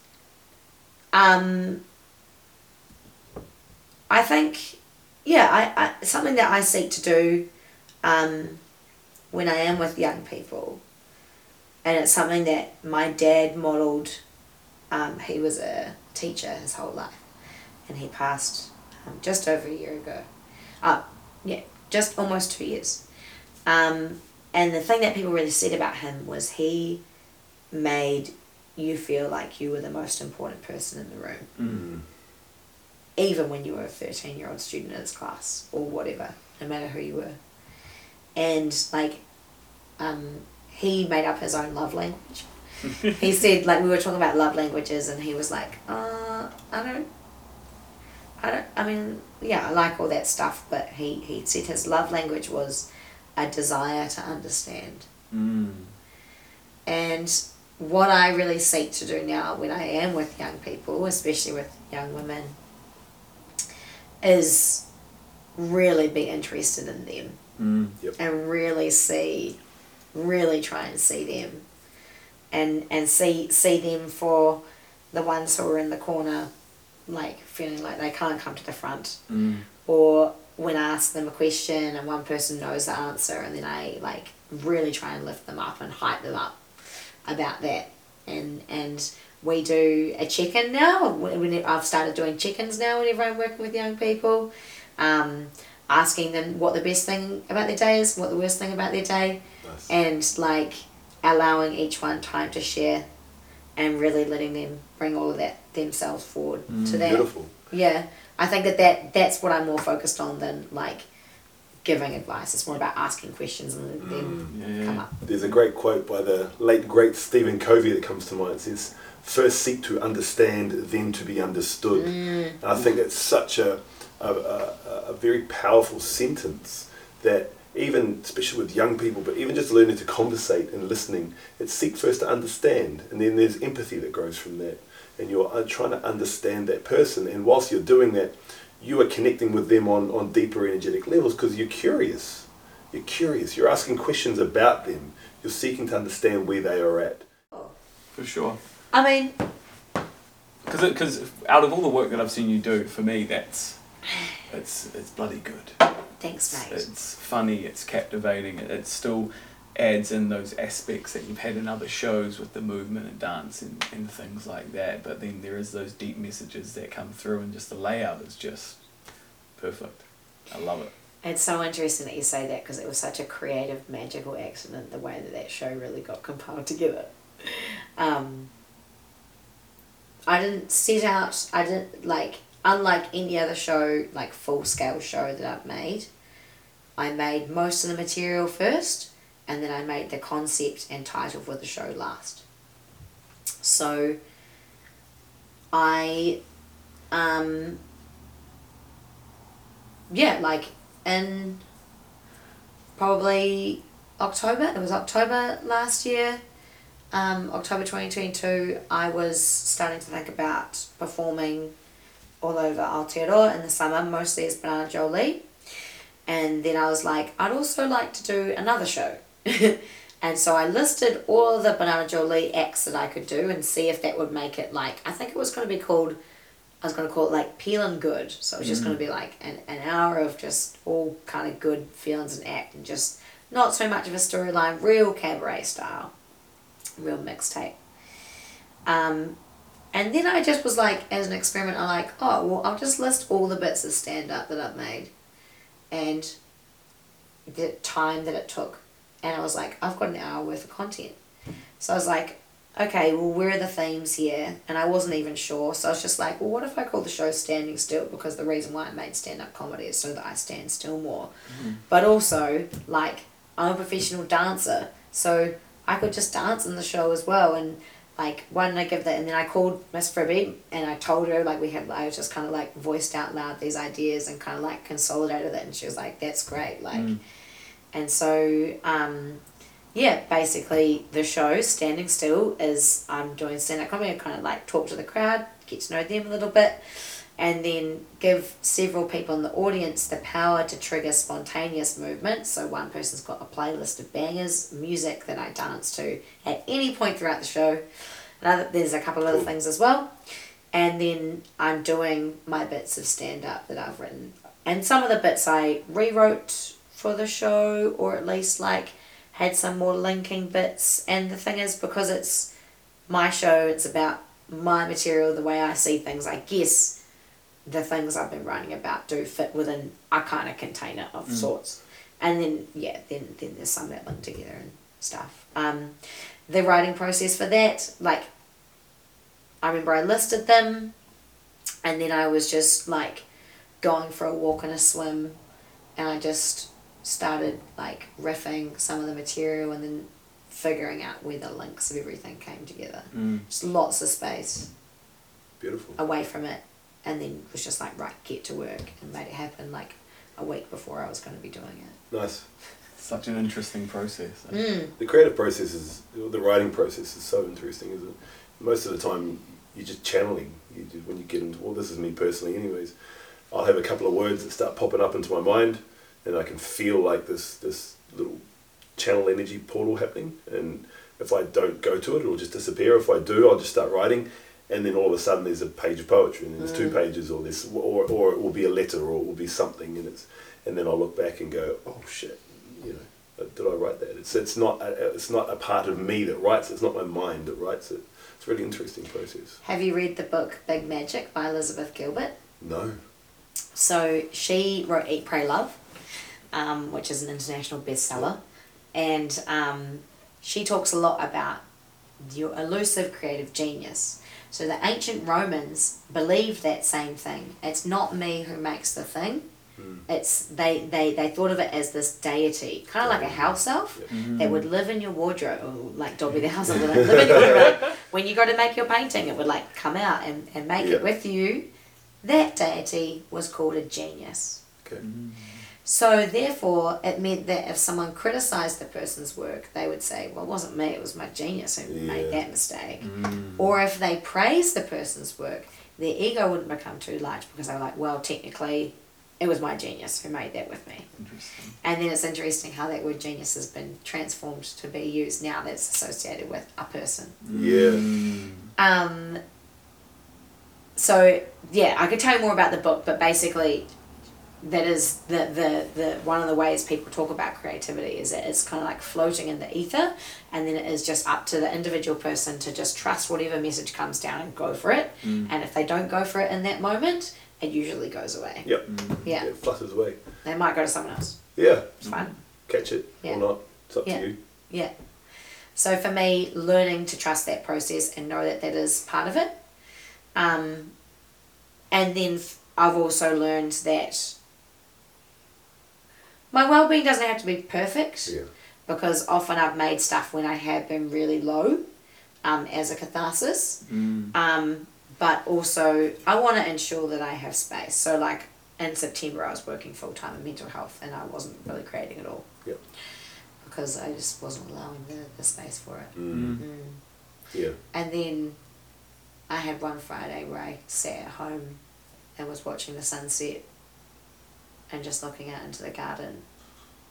um, I think, yeah, I, I something that I seek to do, um, when I am with young people, and it's something that my dad modeled. Um, he was a teacher his whole life, and he passed um, just over a year ago. Uh, yeah, just almost two years. Um, and the thing that people really said about him was he made you feel like you were the most important person in the room, Mm. even when you were a 13 year old student in his class or whatever, no matter who you were. And like, um, he made up his own love language. *laughs* he said, like, we were talking about love languages, and he was like, uh, I don't I don't. I mean, yeah, I like all that stuff, but he he said his love language was a desire to understand. Mm. And what I really seek to do now, when I am with young people, especially with young women, is really be interested in them Mm. and really see, really try and see them, and and see see them for the ones who are in the corner, like feeling like they can't come to the front, Mm. or when I ask them a question and one person knows the answer, and then I like really try and lift them up and hype them up about that, and and we do a check in now. When I've started doing check ins now whenever I'm working with young people, um, asking them what the best thing about their day is, what the worst thing about their day, Nice. and like allowing each one time to share, and really letting them bring all of that themselves forward to Mm. that. Beautiful. Yeah, I think that, that that's what I'm more focused on than like giving advice. It's more about asking questions and then Yeah. come up. There's a great quote by the late great Stephen Covey that comes to mind. It says, First seek to understand, then to be understood. Mm. And I think it's such a, a, a, a very powerful sentence that even, especially with young people, but even just learning to conversate and listening, it's seek first to understand. And then there's empathy that grows from that. And you're uh, trying to understand that person. And whilst you're doing that, you are connecting with them on, on deeper energetic levels because you're curious. You're curious. You're asking questions about them. You're seeking to understand where they are at. For sure. I mean, Because because out of all the work that I've seen you do, for me, that's it's it's bloody good. Thanks, mate. It's funny. It's captivating. It, it still adds in those aspects that you've had in other shows with the movement and dance and, and things like that. But then there is those deep messages that come through, and just the layout is just perfect. I love it. It's so interesting that you say that because it was such a creative, magical accident the way that that show really got *laughs* compiled together. Um, I didn't set out, I didn't, like, unlike any other show, like full scale show that I've made, I made most of the material first and then I made the concept and title for the show last. So I, um, yeah, like in probably October. It was October last year. Um, October 2022, I was starting to think about performing all over Aotearoa in the summer, mostly as Banana Jolie. And then I was like, I'd also like to do another show. *laughs* and so I listed all the Banana Jolie acts that I could do and see if that would make it like, I think it was going to be called I was going to call it like peeling good. So it was just going to be like an, an hour of just all kind of good feelings and act and just not so much of a storyline, real cabaret style, real mixtape. Um, and then I just was like, as an experiment, I'm like, oh, well, I'll just list all the bits of stand up that I've made and the time that it took. And I was like, I've got an hour worth of content. So I was like, okay, well, where are the themes here? And I wasn't even sure. So I was just like, well, what if I call the show Standing Still? Because the reason why I made stand up comedy is so that I stand still more. Mm-hmm. But also, like, I'm a professional dancer. So I could just dance in the show as well. And, like, why didn't I give that? And then I called Miss Fribby and I told her, like, we had, I was just kind of like voiced out loud these ideas and kind of like consolidated it. And she was like, that's great. Like, and so, um, yeah, basically the show Standing Still is I'm doing stand up comedy. I kind of like talk to the crowd, get to know them a little bit, and then give several people in the audience the power to trigger spontaneous movement. So one person's got a playlist of bangers, music that I dance to at any point throughout the show. Another, there's a couple of other things as well. And then I'm doing my bits of stand up that I've written. And some of the bits I rewrote for the show, or at least like had some more linking bits. And the thing is, because it's my show, it's about my material, the way I see things, I guess the things I've been writing about do fit within a kind of container of sorts. And then, yeah, then, then there's some that link together and stuff. Um, the writing process for that, like, I remember I listed them, and then I was just like going for a walk and a swim, and I just started like riffing some of the material and then figuring out where the links of everything came together. Mm. Just lots of space Beautiful. away from it, and then it was just like, right, get to work, and made it happen like a week before I was going to be doing it. Nice. *laughs* Such an interesting process. Mm. The creative process is, the writing process is so interesting, isn't it? Most of the time, you're just channeling. You just, when you get into, well, this is me personally, anyways. I'll have a couple of words that start popping up into my mind, and I can feel like this this little channel energy portal happening. And if I don't go to it, it'll just disappear. If I do, I'll just start writing, and then all of a sudden there's a page of poetry, and there's two pages, or this, or or it will be a letter, or it will be something, and it's, and then I'll look back and go, oh shit, you know, did I write that? It's it's not a, it's not a part of me that writes. it. It's not my mind that writes it. It's a really interesting process. Have you read the book Big Magic by Elizabeth Gilbert? No. So she wrote Eat, Pray, Love, um, which is an international bestseller, and um, she talks a lot about your elusive creative genius. So the ancient Romans believed that same thing. It's not me who makes the thing, hmm. It's they, they they thought of it as this deity, kind of like a house elf mm-hmm. that would live in your wardrobe, or like Dobby the house elf *laughs* would live in your wardrobe. when you go to make your painting, it would like come out and, and make Yeah. it with you. That deity was called a genius. Okay. Mm-hmm. So therefore, it meant that if someone criticised the person's work, they would say, "Well, it wasn't me; it was my genius who made that mistake." Or if they praised the person's work, their ego wouldn't become too large because they were like, "Well, technically, it was my genius who made that with me." Interesting. And then it's interesting how that word genius has been transformed to be used now that it's associated with a person. Yeah. Mm. Um, so yeah, I could tell you more about the book, but basically, that is the, the, the one of the ways people talk about creativity is that it's kind of like floating in the ether, and then it is just up to the individual person to just trust whatever message comes down and go for it. And if they don't go for it in that moment, it usually goes away. Yep. Yeah, It flutters away. they might go to someone else. Yeah. It's fine. Catch it Yeah. or not. It's up Yeah. to you. Yeah. So for me, learning to trust that process and know that that is part of it. Um, and then f- I've also learned that my well-being doesn't have to be perfect Yeah. because often I've made stuff when I have been really low um, as a catharsis. Mm. Um, but also, I want to ensure that I have space. So, like in September, I was working full time in mental health and I wasn't really creating at all Yep. because I just wasn't allowing the, the space for it. Mm. Mm. Yeah. And then I had one Friday where I sat at home and was watching the sunset and just looking out into the garden.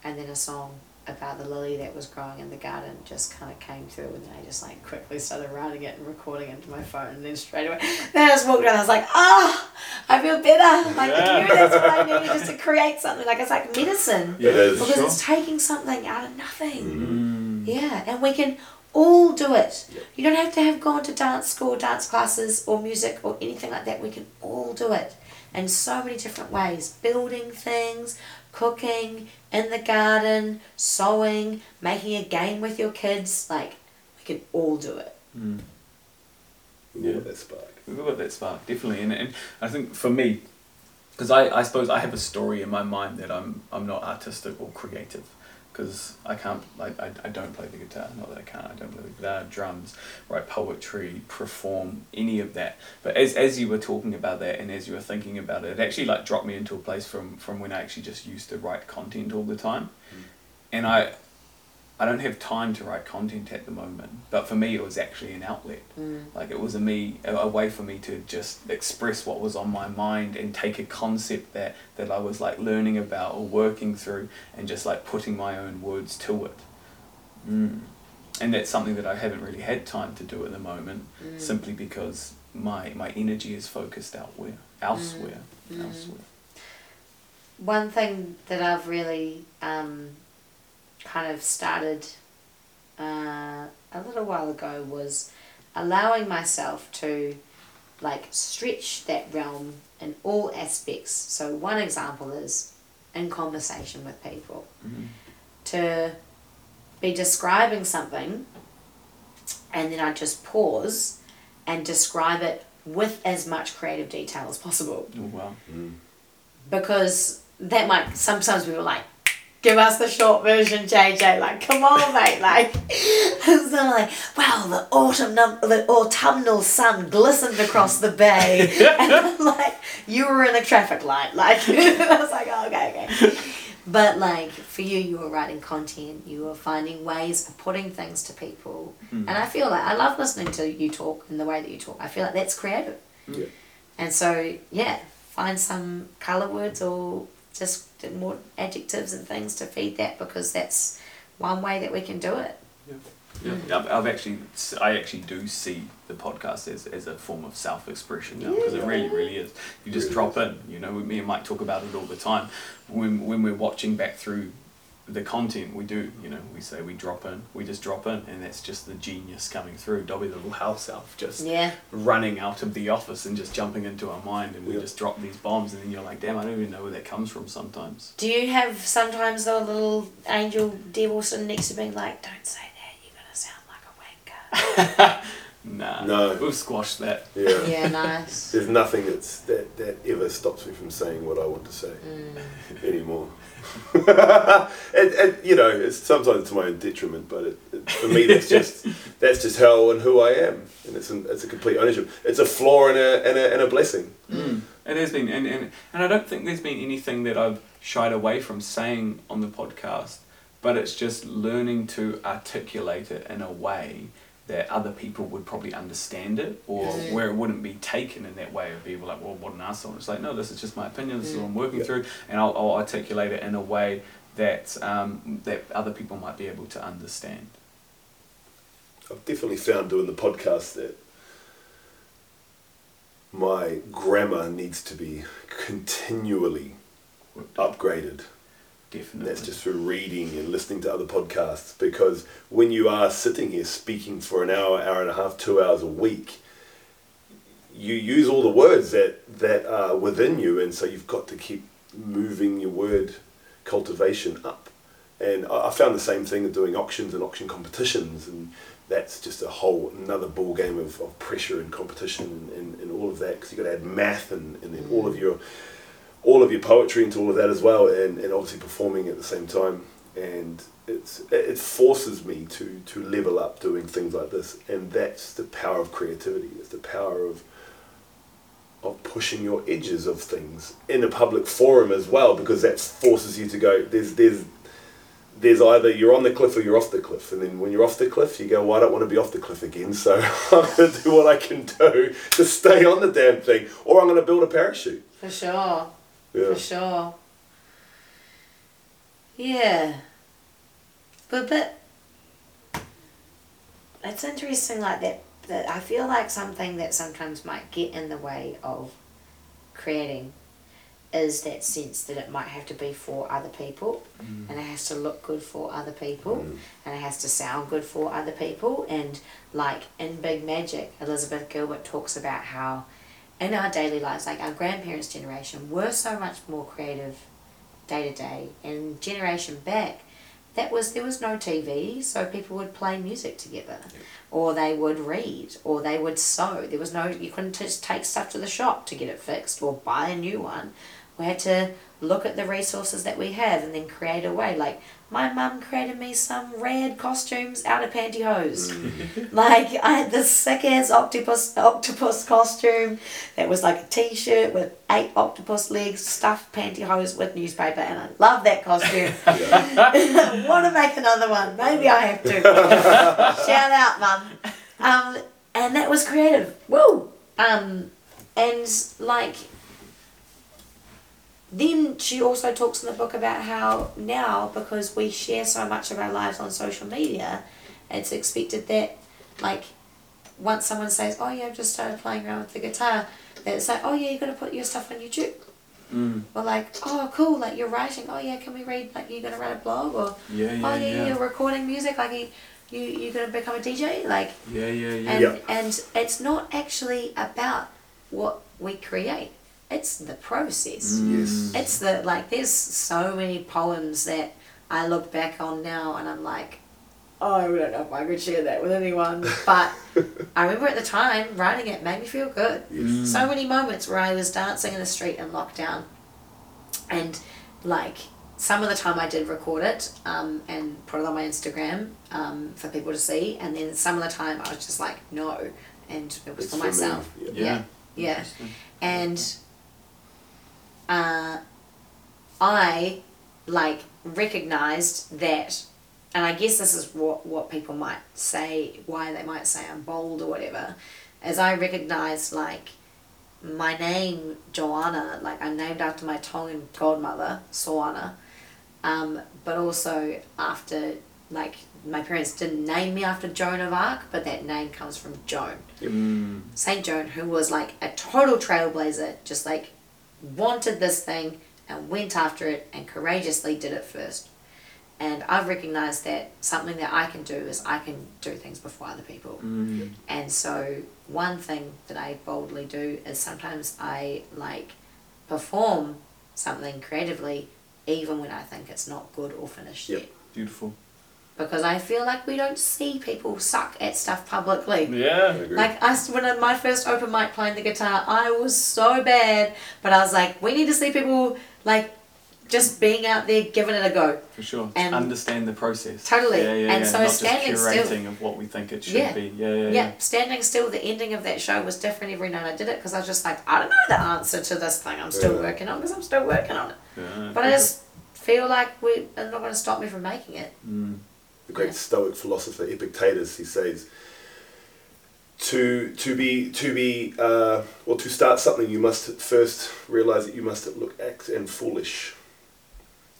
And then a song about the lily that was growing in the garden just kind of came through, and then I just like quickly started writing it and recording it into my phone. And then straight away, then I just walked around. I was like, ah, I feel better. Like I knew that's what I needed just to create something. Like it's like medicine It is. because sure. it's taking something out of nothing. Mm. Yeah, and we can all do it. Yep. You don't have to have gone to dance school, dance classes, or music, or anything like that. We can all do it in so many different ways. Building things, cooking, in the garden, sewing, making a game with your kids. Like, we can all do it. Mm. Yeah. Yeah. That spark. We've got that spark, definitely. And, and I think for me, because I, I suppose I have a story in my mind that I'm, I'm not artistic or creative. Because I can't, I, I, I don't play the guitar. Not that I can't, I don't play the guitar, drums, write poetry, perform, any of that. But as, as you were talking about that and as you were thinking about it, it actually like dropped me into a place from, from when I actually just used to write content all the time. Mm. And I, I don't have time to write content at the moment, but for me it was actually an outlet. Like it was a me a, a way for me to just express what was on my mind and take a concept that that I was like learning about or working through and just like putting my own words to it. Mm. And that's something that I haven't really had time to do at the moment, simply because my my energy is focused outwhere, elsewhere, elsewhere. One thing that I've really um, kind of started uh, a little while ago was allowing myself to like stretch that realm in all aspects. So one example is in conversation with people Mhm. to be describing something and then I just pause and describe it with as much creative detail as possible Oh wow. Mm. because that might sometimes people are like give us the short version jj like come on mate like *laughs* so like wow the autumn the autumnal sun glistened across the bay *laughs* and I'm like you were in a traffic light like *laughs* i was like oh, okay okay. But like for you you were writing content you were finding ways of putting things to people hmm. and i feel like i love listening to you talk and the way that you talk i feel like that's creative. Yeah. and so, yeah, find some colour words or just more adjectives and things to feed that because that's one way that we can do it. Yeah, mm. I've, I've actually, I actually do see the podcast as, as a form of self-expression now because it really, really is. You just Really drop in, you know. Me and Mike talk about it all the time. When when we're watching back through the content, we do, you know, we say we drop in, we just drop in, and that's just the genius coming through. Dobby, the little house elf, just Yeah. running out of the office and just jumping into our mind, and we Yeah. just drop these bombs, and then you're like, damn, I don't even know where that comes from sometimes. Do you have sometimes the little angel devil sitting next to being like, don't say that, you're going to sound like a wanker? *laughs* Nah. No. We've squashed that. Yeah. Yeah, nice. There's nothing that's that, that ever stops me from saying what I want to say Mm. anymore. *laughs* and, and you know, it's sometimes to my own detriment, but it, it, for me, that's *laughs* just that's just how and who I am, and it's an, it's a complete ownership. It's a flaw and a and a, and a blessing. Mm. It has been, and, and and I don't think there's been anything that I've shied away from saying on the podcast, but it's just learning to articulate it in a way that other people would probably understand it, or Yes. where it wouldn't be taken in that way of people like, well, what an asshole. It's like, no, this is just my opinion. This is what I'm working Yeah. through, and I'll, I'll articulate it in a way that um, that other people might be able to understand. I've definitely found doing the podcast that my grammar needs to be continually upgraded. Definitely. That's just through reading and listening to other podcasts. Because when you are sitting here speaking for an hour, hour and a half, two hours a week, you use all the words that, that are within you, and so you've got to keep moving your word cultivation up. And I I found the same thing of doing auctions and auction competitions, and that's just a whole another ball game of, of pressure and competition and, and, and all of that because you've got to add math and, and then all of mm. your all of your poetry into all of that as well, and, and obviously performing at the same time. And it's it forces me to to level up doing things like this, and that's the power of creativity. It's the power of of pushing your edges of things in a public forum as well, because that forces you to go. There's there's there's either you're on the cliff or you're off the cliff, and then when you're off the cliff, you go, "Well, I don't want to be off the cliff again, so *laughs* I'm going to do what I can do to stay on the damn thing, or I'm going to build a parachute." For sure. Yeah. For sure. Yeah. But but it's interesting like that that I feel like something that sometimes might get in the way of creating is that sense that it might have to be for other people and it has to look good for other people Mm. and it has to sound good for other people and like in Big Magic Elizabeth Gilbert talks about how in our daily lives like our grandparents generation were so much more creative day to day and generation back that was there was no TV so people would play music together. Or they would read or they would sew. There was no you couldn't just take stuff to the shop to get it fixed or buy a new one. We had to look at the resources that we have and then create a way like my mum created me some rad costumes out of pantyhose *laughs* *laughs* like I had this sick ass octopus octopus costume that was like a t-shirt with eight octopus legs, stuffed pantyhose with newspaper, and I love that costume. *laughs* Yeah. Want to make another one? Maybe I have to. Shout out, mum. Um, and that was creative. Woo. Um, and like. Then she also talks in the book about how now, because we share so much of our lives on social media, it's expected that, like, once someone says, "Oh yeah, I've just started playing around with the guitar," that it's like, "Oh yeah, you're gonna put your stuff on YouTube." Mm. Or like, "Oh cool, like you're writing. Oh yeah, can we read? Like you're gonna write a blog or Yeah, yeah, oh yeah, yeah. you're recording music. Like you, you you're gonna become a DJ. Like Yeah, yeah, yeah. and Yeah. and it's not actually about what we create. It's the process. Yes. It's the like there's so many poems that I look back on now and I'm like, oh, I don't know if I could share that with anyone. *laughs* But I remember at the time writing it made me feel good. Yes. So many moments where I was dancing in the street in lockdown, and like some of the time I did record it um, and put it on my Instagram um, for people to see, and then some of the time I was just like, no, and it was It's for for me, myself. yeah. yeah. yeah. Interesting. And uh, I like recognized that, and I guess this is what what people might say, why they might say I'm bold or whatever, as I recognized like my name Joanna, like I'm named after my Tongan godmother Soana, um, but also after like my parents didn't name me after Joan of Arc, but that name comes from Joan. Mm. Saint Joan, who was like a total trailblazer, just like wanted this thing and went after it and courageously did it first. And I've recognized that something that I can do is I can do things before other people. Mm. And so one thing that I boldly do is sometimes I like perform something creatively even when I think it's not good or finished Yep. yet. Beautiful. Because I feel like we don't see people suck at stuff publicly. Yeah. agree. Like us, when I- my first open mic playing the guitar, I was so bad, but I was like, we need to see people like just being out there giving it a go. For sure. And- Understand the process. Totally. Yeah, yeah, And yeah. so Not standing just still- curating of what we think it should Yeah. be. Yeah, yeah, Yeah, yeah. standing still. The ending of that show was different every night I did it because I was just like, I don't know the answer to this thing. I'm still Yeah. working on because I'm still working on it. Yeah, But I just feel like we are not going to stop me from making it. Mm. The great Yeah. Stoic philosopher Epictetus, he says, to to be to be uh, or to start something, you must first realize that you must look act and foolish.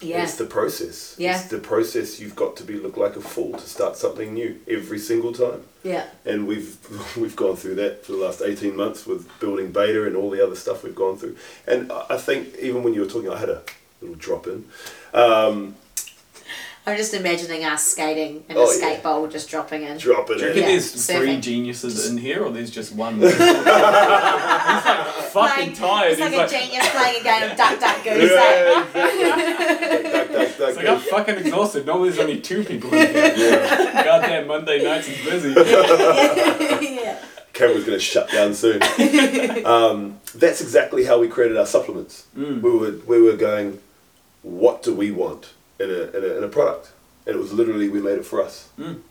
Yeah. It's the process. Yeah. It's the process. You've got to be look like a fool to start something new every single time. Yeah. And we've *laughs* we've gone through that for the last eighteen months with building beta and all the other stuff we've gone through. And I I think even when you were talking, I had a little drop in. Um, I'm just imagining us skating in a Oh, yeah. skate bowl just dropping in. drop Do you it reckon in. Yeah, there's three surfing. geniuses in here, or there's just one? *laughs* He's like fucking Like- tired. It's like He's a like, genius playing a game of duck, duck, *laughs* goose. Yeah, eh? exactly. *laughs* Duck, duck, duck, it's duck, like I'm fucking exhausted. No, there's only two people in here. Yeah. Goddamn Monday nights is busy. yeah. camera's going to shut down soon. um, that's exactly how we created our supplements. Mm. We were we were going, what do we want in a, in a in a product? And it was literally we made it for us, Mm.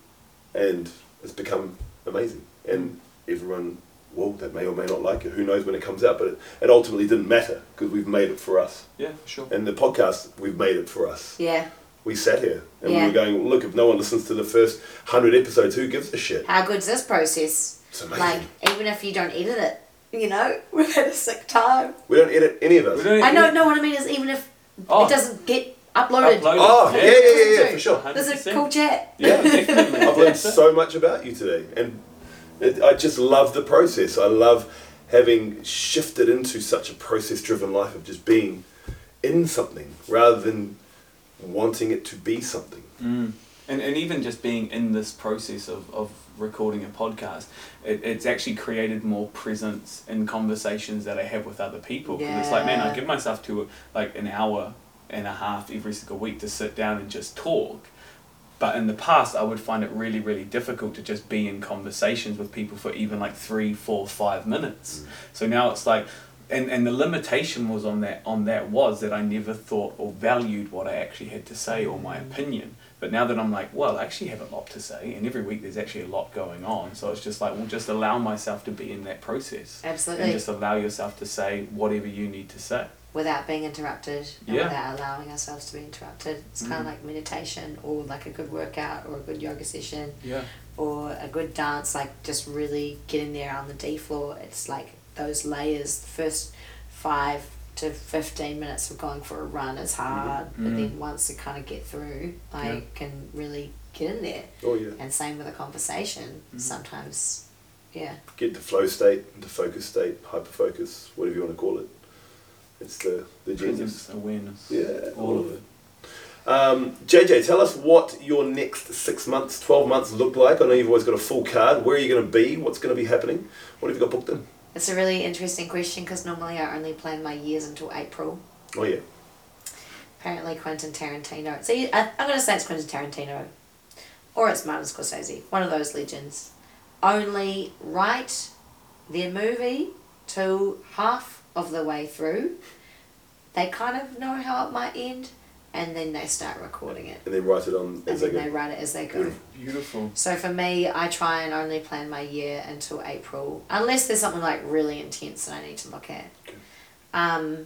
and it's become amazing. And everyone, well, they may or may not like it. Who knows when it comes out? But it, it ultimately didn't matter because we've made it for us. Yeah, for sure. And the podcast, we've made it for us. Yeah. We sat here and Yeah. we were going, look, if no one listens to the first hundred episodes, who gives a shit? How good's this process? It's amazing. Like, even if you don't edit it, you know, *laughs* we've had a sick time. we don't edit any of us. I know, no, what I mean is even if Oh. it doesn't get uploaded. Uploaded. Oh, yeah, yeah, yeah, yeah, for sure. This is a cool chat. Yeah, *laughs* definitely. I've learned so much about you today, and it, I just love the process. I love having shifted into such a process-driven life of just being in something rather than wanting it to be something. Mm. And, and even just being in this process of, of recording a podcast, it, it's actually created more presence in conversations that I have with other people. 'Cause it's like, man, I give myself to like an hour and a half every single week to sit down and just talk. But in the past, I would find it really, really difficult to just be in conversations with people for even like three, four, five minutes. Mm. So now it's like, and, and the limitation was on that on that was that I never thought or valued what I actually had to say or my mm. opinion. But now that I'm like, well, I actually have a lot to say, and every week there's actually a lot going on. So it's just like, well, just allow myself to be in that process, Absolutely. and just allow yourself to say whatever you need to say. Without being interrupted and Yeah. without allowing ourselves to be interrupted. It's kind of Mm. like meditation or like a good workout or a good yoga session Yeah. or a good dance, like just really getting there on the D floor. It's like those layers, the first five to 15 minutes of going for a run is hard, but Mm. then once you kind of get through, I Yeah. can really get in there. Oh yeah, And same with a conversation. Mhm. Sometimes, yeah. get the flow state, the focus state, hyper focus, whatever you want to call it. It's the the genius. Presence, awareness. Yeah, All of it. Um, JJ, tell us what your next six months, twelve months look like. I know you've always got a full card. Where are you going to be? What's going to be happening? What have you got booked in? It's a really interesting question because normally I only plan my years until April. Oh yeah, Apparently, Quentin Tarantino. So you- I, I'm going to say it's Quentin Tarantino, or it's Martin Scorsese, one of those legends. Only write their movie to half of the way through. They kind of know how it might end, and then they start recording it, and then write it on and as they then they go. write it as they go. Beautiful. Beautiful. So for me, I try and only plan my year until April, unless there's something like really intense that I need to look at. Okay. Um,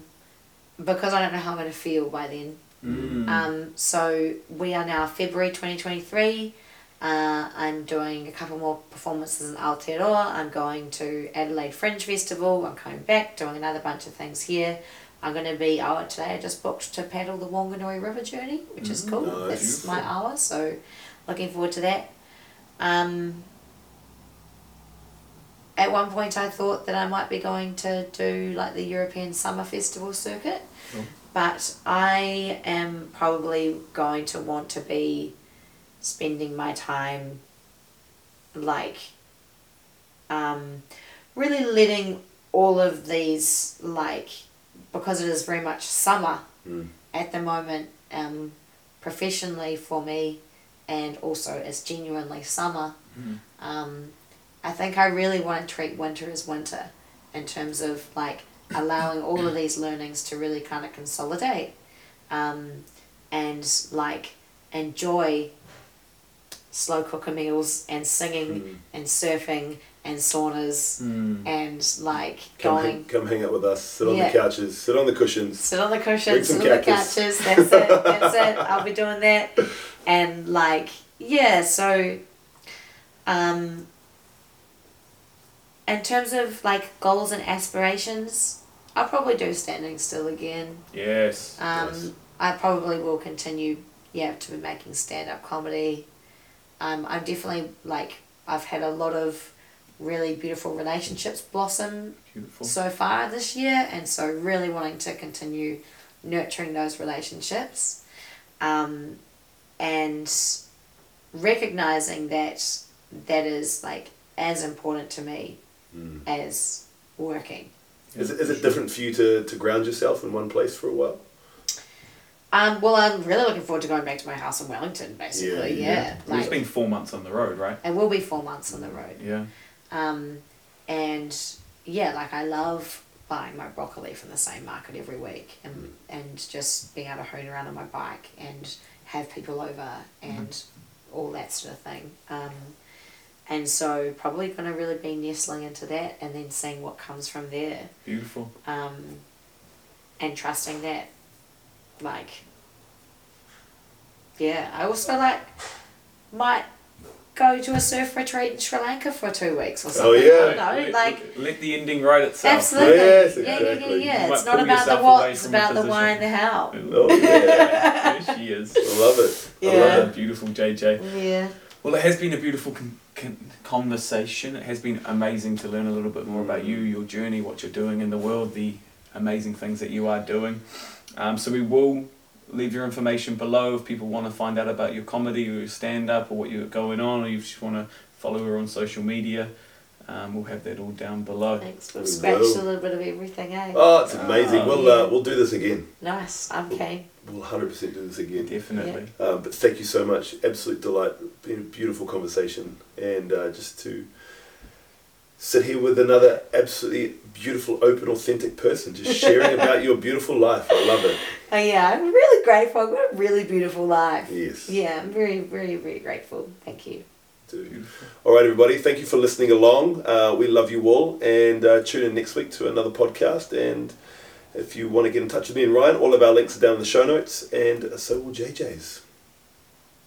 because I don't know how I'm going to feel by then. Mm. Um, so we are now February 2023. Uh, I'm doing a couple more performances in Aotearoa. I'm going to Adelaide Fringe Festival. I'm coming back, doing another bunch of things here. I'm going to be, oh, today I just booked to paddle the Wanganui River journey, which is Mm, cool. nice. That's my hour, so looking forward to that. Um, at one point, I thought that I might be going to do like the European Summer Festival circuit, Cool. but I am probably going to want to be spending my time like um, really letting all of these like because it is very much summer Mm. at the moment um, professionally for me and also it's genuinely summer. Mm. Um, I think I really want to treat winter as winter in terms of like allowing all of these learnings to really kind of consolidate um, and like enjoy slow cooker meals and singing Mm. and surfing and saunas Mm. and like Come, going hang, come hang out with us. Sit on Yeah. the couches. Sit on the cushions. sit on the cushions, sit on the couches. That's it. *laughs* That's it. I'll be doing that, and like yeah. So, um, in terms of like goals and aspirations, I'll probably do standing still again. Yes. Um, Yes. I probably will continue, yeah, to be making stand up comedy. Um, I'm definitely like I've had a lot of really beautiful relationships blossom Beautiful. so far this year, and so really wanting to continue nurturing those relationships, um, and recognizing that that is like as important to me Mm. as working. Is, it, is it different for you to, to ground yourself in one place for a while? Um, well, I'm really looking forward to going back to my house in Wellington. Basically, Yeah, yeah, yeah. Well, it's like been four months on the road, right? it will be four months on the road. Yeah. Um, and yeah, like I love buying my broccoli from the same market every week and, and just being able to hone around on my bike and have people over and all that sort of thing. Um, and so probably going to really be nestling into that and then seeing what comes from there. Beautiful. Um, and trusting that, like, yeah, I also like might go to a surf retreat in Sri Lanka for two weeks or oh, something. Oh, yeah. I don't know, let, like let the ending write itself. absolutely. Yes, yeah, yeah, yeah, yeah. It's not about the what, it's about the the why and the how. Oh, yeah. *laughs* there she is. I love it. I love it. Beautiful JJ. Yeah. Well, it has been a beautiful con- con- conversation. It has been amazing to learn a little bit more about mm. you, your journey, what you're doing in the world, the amazing things that you are doing. Um, so we will leave your information below if people want to find out about your comedy or your stand up or what you're going on, or you just want to follow her on social media. Um, we'll have that all down below. Thanks. We've We scratched will. a little bit of everything, eh? Oh, it's amazing. Oh, we'll, yeah. uh, we'll do this again. Nice. I'm keen. We'll 100% do this again. Definitely. Um, but thank you so much. Absolute delight. Been a beautiful conversation. And uh, just to sit here with another absolutely beautiful, open, authentic person, just sharing about your beautiful life. I love it. Oh yeah, I'm really grateful. I've got a really beautiful life. Yes. Yeah, I'm very, very, very grateful. Thank you. Beautiful. All right, everybody. Thank you for listening along. Uh, we love you all. And uh, tune in next week to another podcast. And if you want to get in touch with me and Ryan, all of our links are down in the show notes. And so will JJ's.